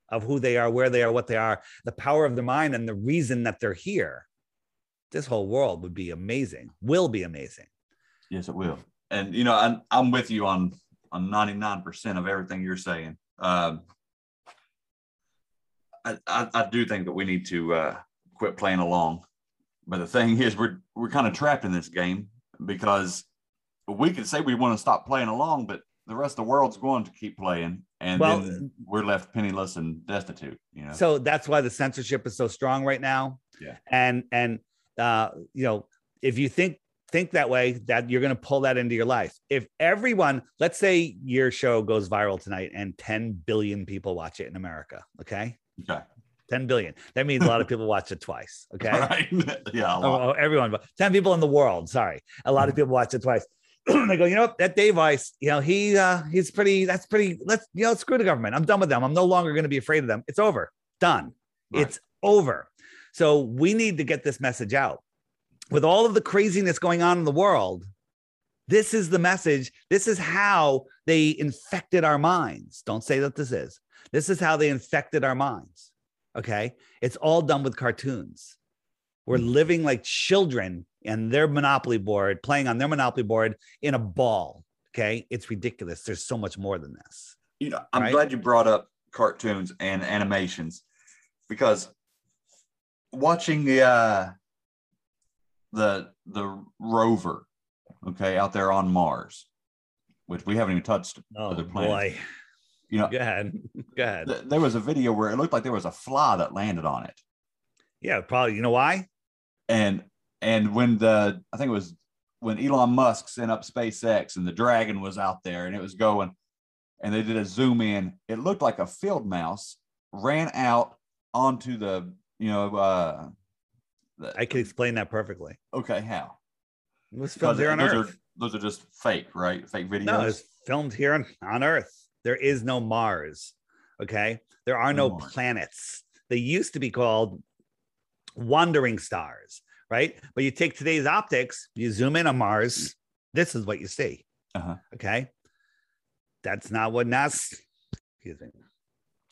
of who they are where they are what they are the power of the mind and the reason that they're here this whole world would be amazing will be amazing Yes, it will. And you know, I'm, I'm with you on on 99% of everything you're saying. Um, I, I I do think that we need to uh, quit playing along. But the thing is, we're we're kind of trapped in this game because we can say we want to stop playing along, but the rest of the world's going to keep playing, and Well, then we're left penniless and destitute. You know. so that's why the censorship is so strong right now Yeah. and and uh you know if you think think that way that you're going to pull that into your life if everyone let's say your show goes viral tonight and 10 billion people watch it in america okay okay. 10 billion that means a lot of people watch it twice okay Right. yeah. A Oh, lot. oh, everyone, but 10 people in the world. Sorry. A lot of people watch it twice. they go, you know, that Dave Weiss, you know, he uh he's pretty, that's pretty, let's, you know, screw the government. I'm done with them. I'm no longer going to be afraid of them. It's over. Done. Right. It's over. So we need to get this message out. With all of the craziness going on in the world, this is the message. This is how they infected our minds. Don't say that this is. This is how they infected our minds. Okay. It's all done with cartoons. We're hmm. living like children and their monopoly board, playing on their monopoly board in a ball. Okay. It's ridiculous. There's so much more than this. You know, I'm Right? glad you brought up cartoons and animations because watching the uh the the rover, okay, out there on Mars, which we haven't even touched Oh other planets. boy. You know, Go ahead. Go ahead. th- there was a video where it looked like there was a fly that landed on it. Yeah, probably. You know why? and and when the I think it was when Elon Musk sent up SpaceX and the Dragon was out there and it was going, and they did a zoom in, it looked like a field mouse ran out onto the you know uh the, I can explain that perfectly. okay how It was filmed here on those Earth. are those are just fake right fake videos No, it's filmed here on, on Earth. There is no Mars. Okay. There are no No planets. They used to be called wandering stars, right? But you take today's optics, you zoom in on Mars, this is what you see. Uh-huh. Okay. That's not what NASA, excuse me.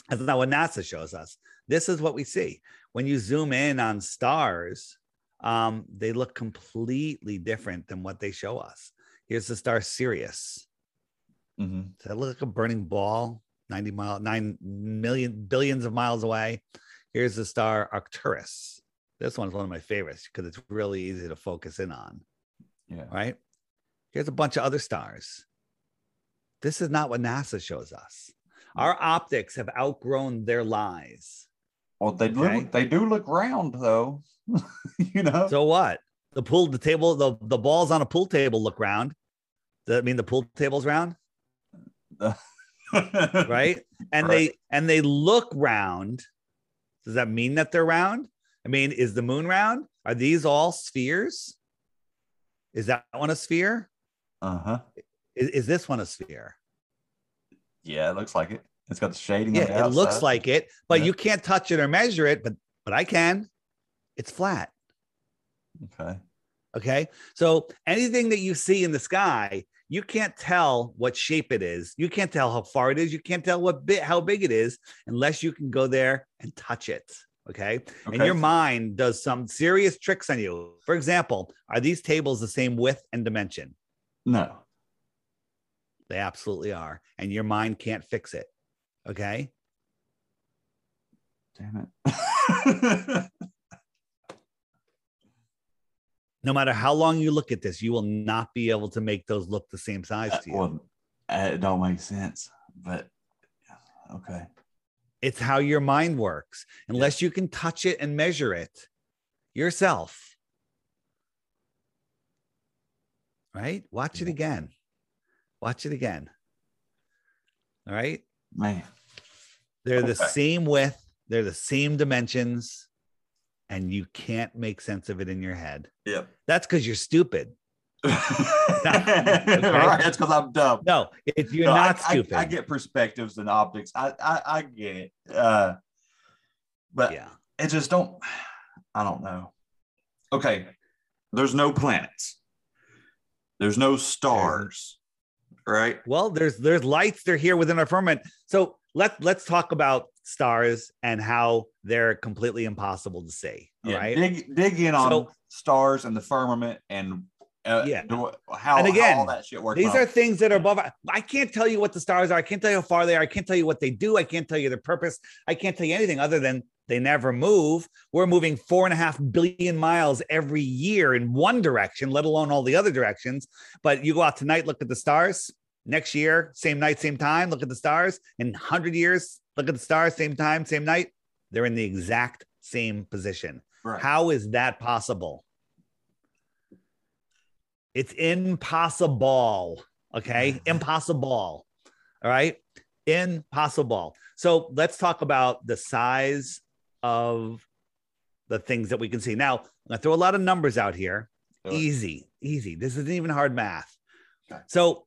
That's not what NASA shows us. This is what we see. When you zoom in on stars, um, they look completely different than what they show us. Here's the star Sirius. Mhm. Does that look like a burning ball? 90 mile, 9 million billions of miles away. Here's the star Arcturus. This one's one of my favorites because it's really easy to focus in on, yeah right? Here's a bunch of other stars. This is not what NASA shows us. Our optics have outgrown their lies. Well they do Okay. they do look round though. You know? So what? The pool, the table, the, the balls on a pool table look round. Does that mean the pool table's round? right? And Right. they and they look round. Does that mean that they're round? I mean is the moon round? Are these all spheres? Is that one a sphere? Uh-huh. Is, is this one a sphere? Yeah it looks like it it's got the shading on the yeah it looks like it but Yeah. you can't touch it or measure it but but i can it's flat okay Okay. So anything that you see in the sky, you can't tell what shape it is. You can't tell how far it is. You can't tell what bit how big it is unless you can go there and touch it. Okay. And your mind does some serious tricks on you. For example, are these tables the same width and dimension? no They absolutely are. And your mind can't fix it. Okay. damn it No matter how long you look at this, you will not be able to make those look the same size to you. well, it don't make sense, but okay. It's how your mind works. Unless you can touch it and measure it yourself. Right? Watch it again. Watch it again. All right. Man, They're the Okay. same width, they're the same dimensions, and you can't make sense of it in your head. yep. That's because you're stupid. All right, that's because I'm dumb. No, if you're No, not I, stupid. I, get perspectives and optics. I, I, I get it. Uh, but yeah. it just don't. I don't know. Okay, there's no planets. There's no stars, right? Well, there's there's lights. They're here within our firmament. So let let's talk about stars and how they're completely impossible to see. Yeah, right. dig dig in on So- stars and the firmament and uh, Yeah. how, And again, all that shit works. These out. are things that are above. I can't tell you what the stars are. I can't tell you how far they are. I can't tell you what they do. I can't tell you their purpose. I can't tell you anything other than they never move. We're moving four and a half billion miles every year in one direction, let alone all the other directions. But you go out tonight, look at the stars. Next year, same night, same time, look at the stars. In 100 years, look at the stars, same time, same night. They're in the exact same position. Right. How is that possible? It's impossible. Okay. Impossible. All right. Impossible. So let's talk about the size of the things that we can see. Now, I'm going to throw a lot of numbers out here. Easy, easy. This isn't even hard math. Okay. So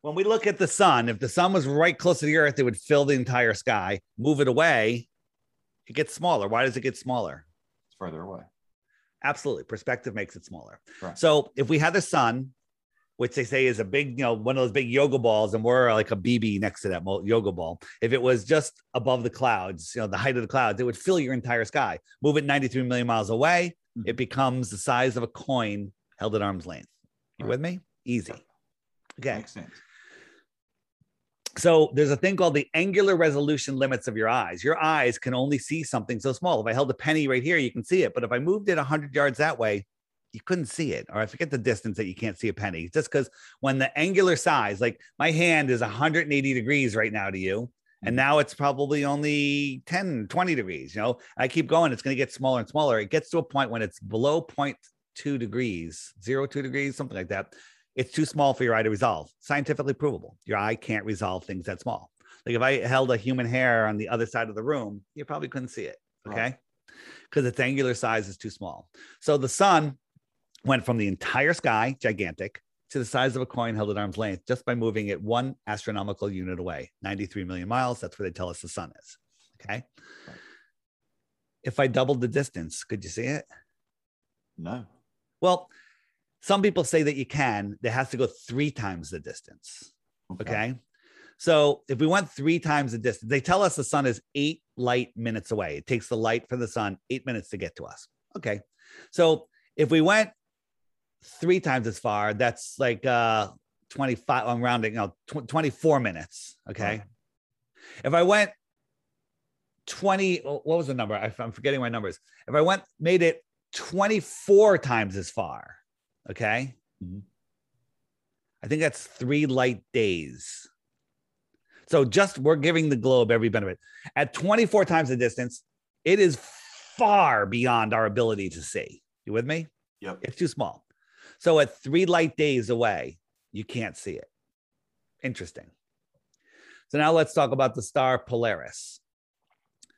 when we look at the sun, if the sun was right close to the earth, it would fill the entire sky. Move it away, it gets smaller. Why does it get smaller? It's further away. Absolutely. Perspective makes it smaller. Right. So if we had the sun which they say is a big, you know, one of those big yoga balls, and we're like a BB next to that yoga ball. If it was just above the clouds, you know, the height of the clouds, it would fill your entire sky. Move it 93 million miles away, hmm. it becomes the size of a coin held at arm's length. You Right. with me? Easy. Okay. Makes sense. So there's a thing called the angular resolution limits of your eyes. Your eyes can only see something so small. If I held a penny right here, you can see it. But if I moved it 100 yards that way, you couldn't see it. Or I forget the distance that you can't see a penny. Just because when the angular size, like my hand is 180 degrees right now to you, and mm. now it's probably only 10, 20 degrees. You know, I keep going, it's going to get smaller and smaller. It gets to a point when it's below 0.2 degrees, zero, two degrees, something like that it's too small for your eye to resolve. Scientifically provable. Your eye can't resolve things that small. Like if I held a human hair on the other side of the room, you probably couldn't see it. Okay. Because its angular size is too small. So the sun went from the entire sky, gigantic, to the size of a coin held at arm's length just by moving it one astronomical unit away, 93 million miles. That's where they tell us the sun is. Okay. If I doubled the distance, could you see it? No. Well, some people say that you can. It has to go three times the distance. Okay. So if we went three times the distance, they tell us the sun is eight light minutes away. It takes the light from the sun eight minutes to get to us. Okay. So if we went three times as far, that's like uh 25, I'm rounding, no, tw- 24 minutes. Okay. If I went 20, what was the number? I, I'm forgetting my numbers. If I went, made it 24 times as far, okay. Mhm. I think that's three light days. So just we're giving the globe every benefit. At 24 times the distance, it is far beyond our ability to see. You with me? Yep. It's too small. So at three light days away, you can't see it. Interesting. So now let's talk about the star Polaris.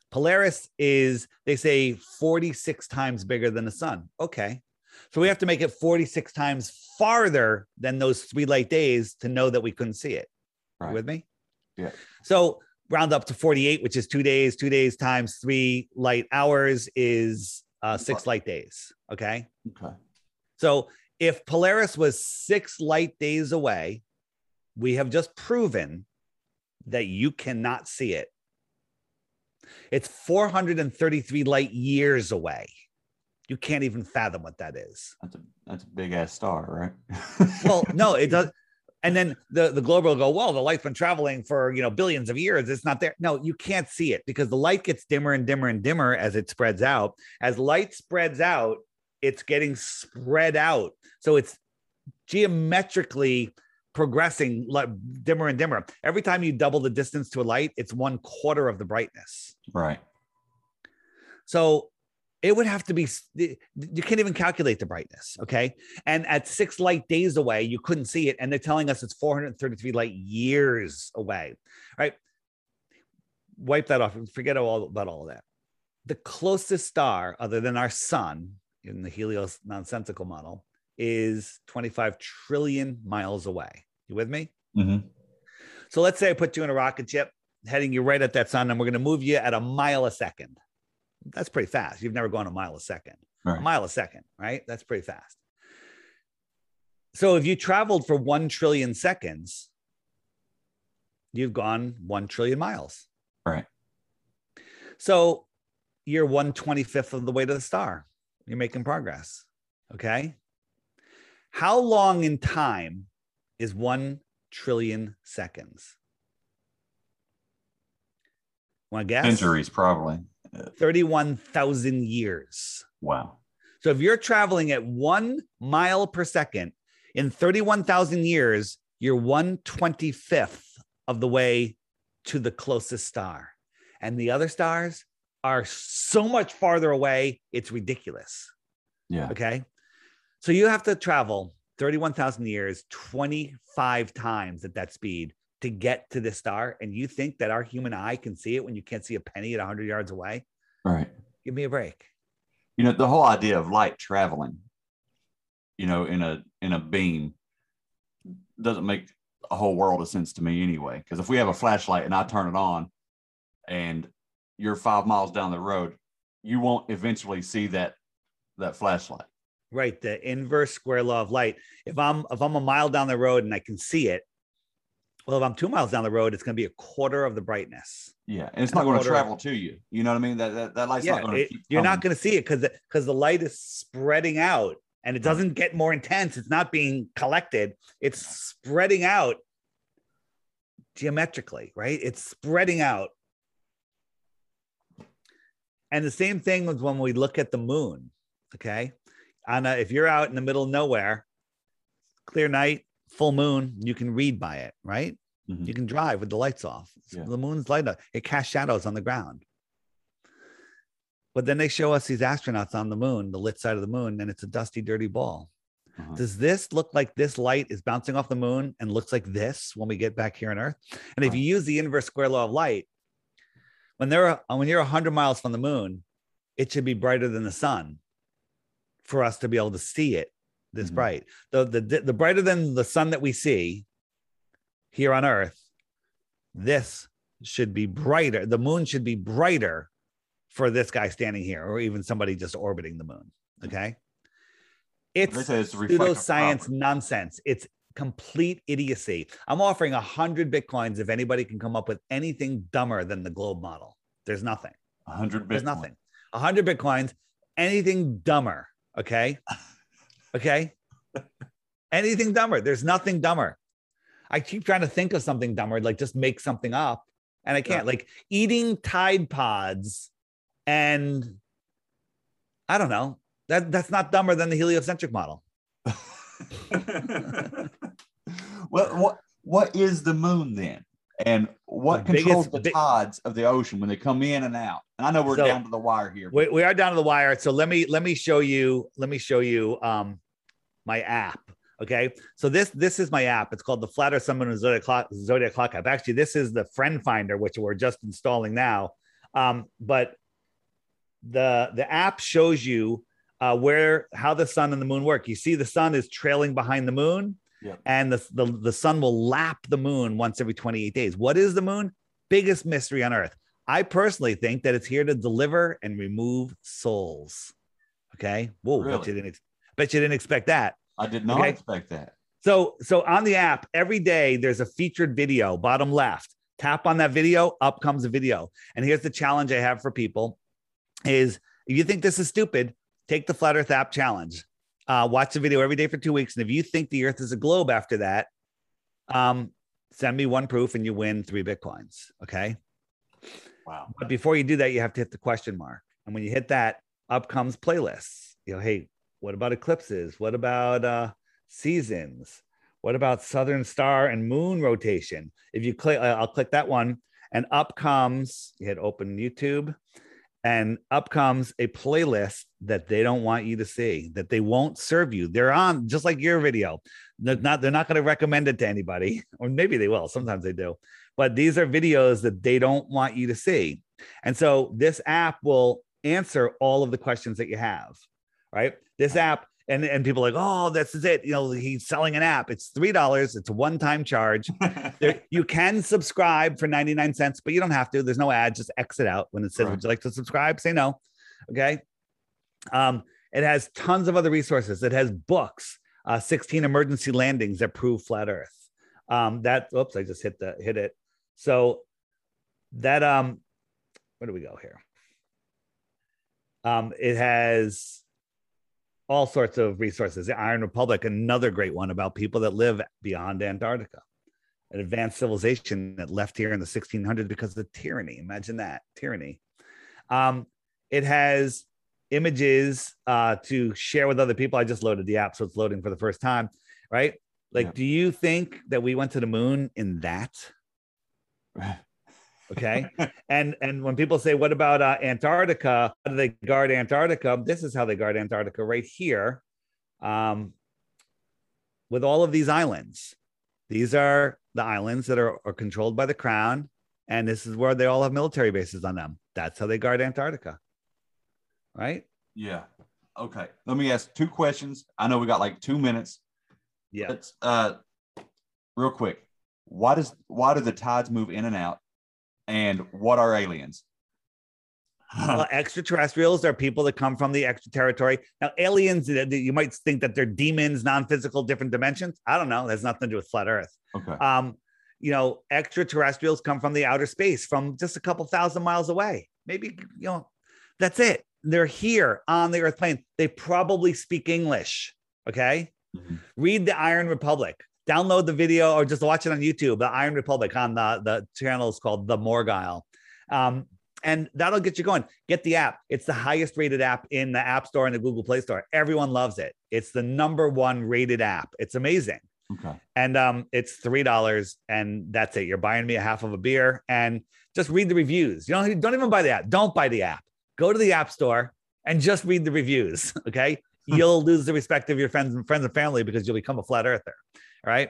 Polaris is, they say, 46 times bigger than the sun. Okay. So we have to make it 46 times farther than those three light days to know that we couldn't see it. You Right. with me? Yeah. So round up to 48, which is two days, two days times three light hours is uh, six light days. Okay. Okay. So if Polaris was six light days away, we have just proven that you cannot see it. It's 433 light years away. You can't even fathom what that is. That's a that's a big ass star, right? Well, no, it does. And then the, the globe will go, well, the light's been traveling for you know billions of years. It's not there. No, you can't see it because the light gets dimmer and dimmer and dimmer as it spreads out. As light spreads out, it's getting spread out. So it's geometrically progressing like dimmer and dimmer. Every time you double the distance to a light, it's one quarter of the brightness. right. So it would have to be, you can't even calculate the brightness. Okay. And at six light days away, you couldn't see it. And they're telling us it's 433 light years away. All right. Wipe that off and forget all about all of that. The closest star, other than our sun in the Helios nonsensical model, is 25 trillion miles away. You with me? Mm-hmm. So let's say I put you in a rocket ship heading you right at that sun, and we're going to move you at a mile a second. That's pretty fast. You've never gone a mile a second. A mile a second, right? That's pretty fast. So if you traveled for 1 trillion seconds, you've gone 1 trillion miles. Right. So you're 125th of the way to the star. You're making progress. Okay. How long in time is 1 trillion seconds? Want to guess? Centuries, probably. 31,000 years. Wow. So if you're traveling at one mile per second in 31,000 years, you're 125th of the way to the closest star. And the other stars are so much farther away, it's ridiculous. Yeah. Okay. So you have to travel 31,000 years, 25 times at that speed to get to this star. And you think that our human eye can see it when you can't see a penny at 100 yards away? Right. Give me a break. You know, the whole idea of light traveling, you know, in a in a beam doesn't make a whole world of sense to me anyway. Because if we have a flashlight and I turn it on and you're five miles down the road, you won't eventually see that that flashlight. Right, the inverse square law of light. If I'm if I'm a mile down the road and I can see it, well, if I'm two miles down the road, it's going to be a quarter of the brightness. Yeah, and it's And not going to travel to you. You know what I mean? That that, that light's yeah, not going to. it- you're not going to see it because because the light is spreading out and it mm. doesn't get more intense. It's not being collected. It's spreading out geometrically, right? It's spreading out. And the same thing with when we look at the moon. Okay, on a, if you're out in the middle of nowhere, clear night, full moon, you can read by it, right? Mhm. You can drive with the lights off. Yeah. The moon's light up. It casts shadows on the ground. But then they show us these astronauts on the moon, the lit side of the moon, and it's a dusty, dirty ball. Uh-huh. Does this look like this light is bouncing off the moon and looks like this when we get back here on Earth? And if you use the inverse square law of light, when they're when you're 100 miles from the moon, it should be brighter than the sun for us to be able to see it this Mhm. bright. The, the the brighter than the sun that we see here on Earth, this should be brighter. The moon should be brighter for this guy standing here, or even somebody just orbiting the moon. Okay. It's say it's a pseudoscience property. nonsense. It's complete idiocy. I'm offering a hundred bitcoins if anybody can come up with anything dumber than the globe model. There's nothing. A hundred There's nothing. A hundred bitcoins. Anything dumber. Okay. Okay. anything dumber. There's nothing dumber. I keep trying to think of something dumber, like just make something up, and I can't. Like eating Tide Pods, and I don't know. That that's not dumber than the heliocentric model. what what what is the moon then? And what The biggest- controls the big- tides of the ocean when they come in and out? And I know we're So- down to the wire here. we, we are down to the wire so let me let me show you let me show you um my app okay so this this is my app it's called the Flat Earth Sun Moon and zodiac clock zodiac clock app actually this is the friend finder which we're just installing now um but the the app shows you uh where how the sun and the moon work you see the sun is trailing behind the moon Yep. and the, the the sun will lap the moon once every 28 days what is the moon biggest mystery on earth I personally think that it's here to deliver and remove souls. Okay. Whoa, bet you didn't bet you didn't expect that. I did not Okay. expect that. So so on the app, every day there's a featured video, bottom left. Tap on that video, up comes a video. And here's the challenge I have for people is if you think this is stupid, take the Flat Earth app challenge. Uh, watch the video every day for two weeks. And if you think the earth is a globe after that, um, send me one proof and you win three Bitcoins. Okay. Wow. But before you do that, you have to hit the question mark. And when you hit that, up comes playlists. You know, hey, what about eclipses? What about uh, seasons? What about Southern Star and Moon rotation? If you click, uh, I'll click that one, and up comes. You hit open YouTube, and up comes a playlist that they don't want you to see, that they won't serve you. They're on just like your video. They're not. They're not going to recommend it to anybody, or maybe they will. Sometimes they do but these are videos that they don't want you to see. And so this app will answer all of the questions that you have, right? This app, and, and people are like, oh, this is it. You know, he's selling an app. It's $3. It's a one-time charge. There, you can subscribe for 99 cents, but you don't have to. There's no ad. Just exit out when it says, Right. would you like to subscribe? Say no. Okay. Um, it has tons of other resources. It has books, uh, 16 emergency landings that prove flat earth. Um, that, oops, I just hit the, hit it. So that, um, where do we go here? Um, it has all sorts of resources. The Iron Republic, another great one about people that live beyond Antarctica, an advanced civilization that left here in the 1600s because of tyranny. Imagine that tyranny. Um, it has images uh, to share with other people. I just loaded the app, so it's loading for the first time, right? Like, Yeah. do you think that we went to the moon in that? Okay. and and when people say, "What about uh, Antarctica? How do they guard Antarctica?" This is how they guard Antarctica right here, um, with all of these islands. These are the islands that are, are controlled by the crown, and this is where they all have military bases on them. That's how they guard Antarctica, right? yeah. Okay. Let me ask two questions. I know we got like two minutes. Yeah. Let's uh real quick. Why does why do the tides move in and out? And what are aliens? well, extraterrestrials are people that come from the extraterritory. Now, aliens, you might think that they're demons, non-physical, different dimensions. I don't know. There's nothing to do with flat Earth. okay. Um, you know, extraterrestrials come from the outer space, from just a couple thousand miles away. Maybe you know, that's it. They're here on the Earth plane. They probably speak English. Okay, Mhm. read the Iron Republic. Download the video or just watch it on YouTube. The Iron Republic on the the channel is called The Morgile. Um, and that'll get you going. Get the app. It's the highest rated app in the App Store and the Google Play Store. Everyone loves it. It's the number one rated app. It's amazing. Okay. And um, it's three dollars, and that's it. You're buying me a half of a beer, and just read the reviews. You don't don't even buy the app. Don't buy the app. Go to the App Store and just read the reviews. Okay, you'll lose the respect of your friends and friends and family because you'll become a flat earther. Right.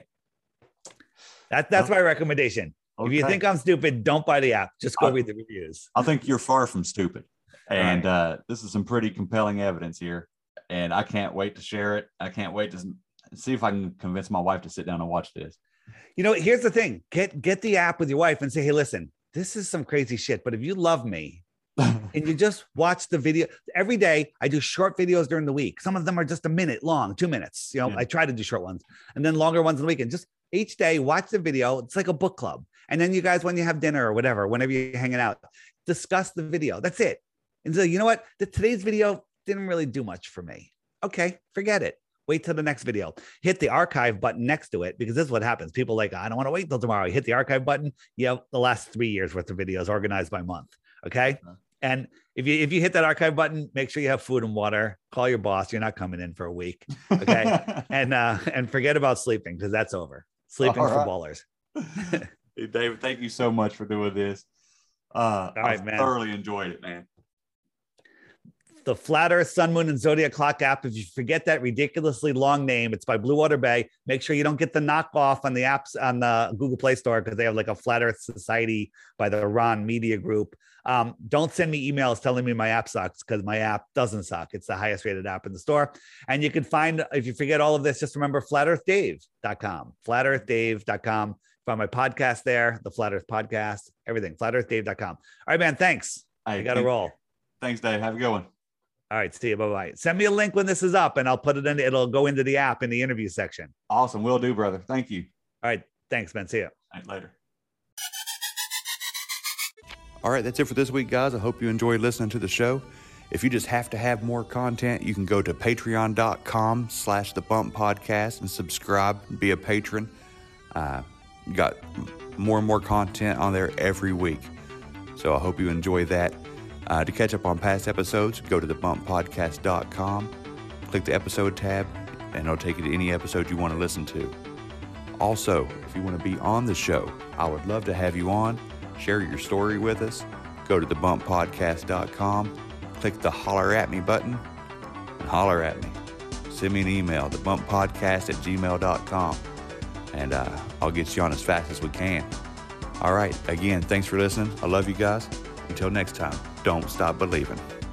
That, that's my recommendation. If you think I'm stupid, don't buy the app. Just go I- read the reviews. I think you're far from stupid. And uh, this is some pretty compelling evidence here. And I can't wait to share it. I can't wait to see if I can convince my wife to sit down and watch this. You know, here's the thing: get get the app with your wife and say, "Hey, listen, this is some crazy shit, but if you love me, and you just watch the video every day. I do short videos during the week. Some of them are just a minute long, two minutes. You know, Yeah. I try to do short ones and then longer ones on the weekend. Just each day, watch the video. It's like a book club. And then you guys, when you have dinner or whatever, whenever you're hanging out, discuss the video. That's it. And so, you know what? The, today's video didn't really do much for me. Okay, forget it. Wait till the next video. Hit the archive button next to it because this is what happens. People like, I don't want to wait till tomorrow. You hit the archive button. You have the last three years worth of videos organized by month. Okay. Uh-huh. And if you if you hit that archive button, make sure you have food and water. Call your boss. You're not coming in for a week. Okay. and uh and forget about sleeping because that's over. Sleeping All for ballers. Hey, David, thank you so much for doing this. Uh, right, I man. thoroughly enjoyed it, man. The Flat Earth, Sun, Moon, and Zodiac Clock app. If you forget that ridiculously long name, it's by Blue Water Bay. Make sure you don't get the knockoff on the apps on the Google Play Store because they have like a Flat Earth Society by the Ron Media Group. Um, don't send me emails telling me my app sucks because my app doesn't suck. It's the highest rated app in the store. And you can find, if you forget all of this, just remember flatearthdave.com, flatearthdave.com. Find my podcast there, the Flat Earth Podcast, everything, flatearthdave.com. All right, man. Thanks. Hey, I got to roll. Thanks, Dave. Have a good one. All right, see you. Bye bye. Send me a link when this is up, and I'll put it in. It'll go into the app in the interview section. Awesome. Will do, brother. Thank you. All right, thanks, man. See you. All right, later. All right, that's it for this week, guys. I hope you enjoyed listening to the show. If you just have to have more content, you can go to patreon.com slash the bump podcast and subscribe, be a patron. Uh, you got more and more content on there every week. So I hope you enjoy that. Uh, to catch up on past episodes, go to thebumppodcast.com, click the episode tab, and it'll take you to any episode you want to listen to. Also, if you want to be on the show, I would love to have you on. Share your story with us. Go to thebumppodcast.com, click the holler at me button, and holler at me. Send me an email, thebumppodcast at gmail.com, and uh, I'll get you on as fast as we can. All right, again, thanks for listening. I love you guys. Until next time, don't stop believing.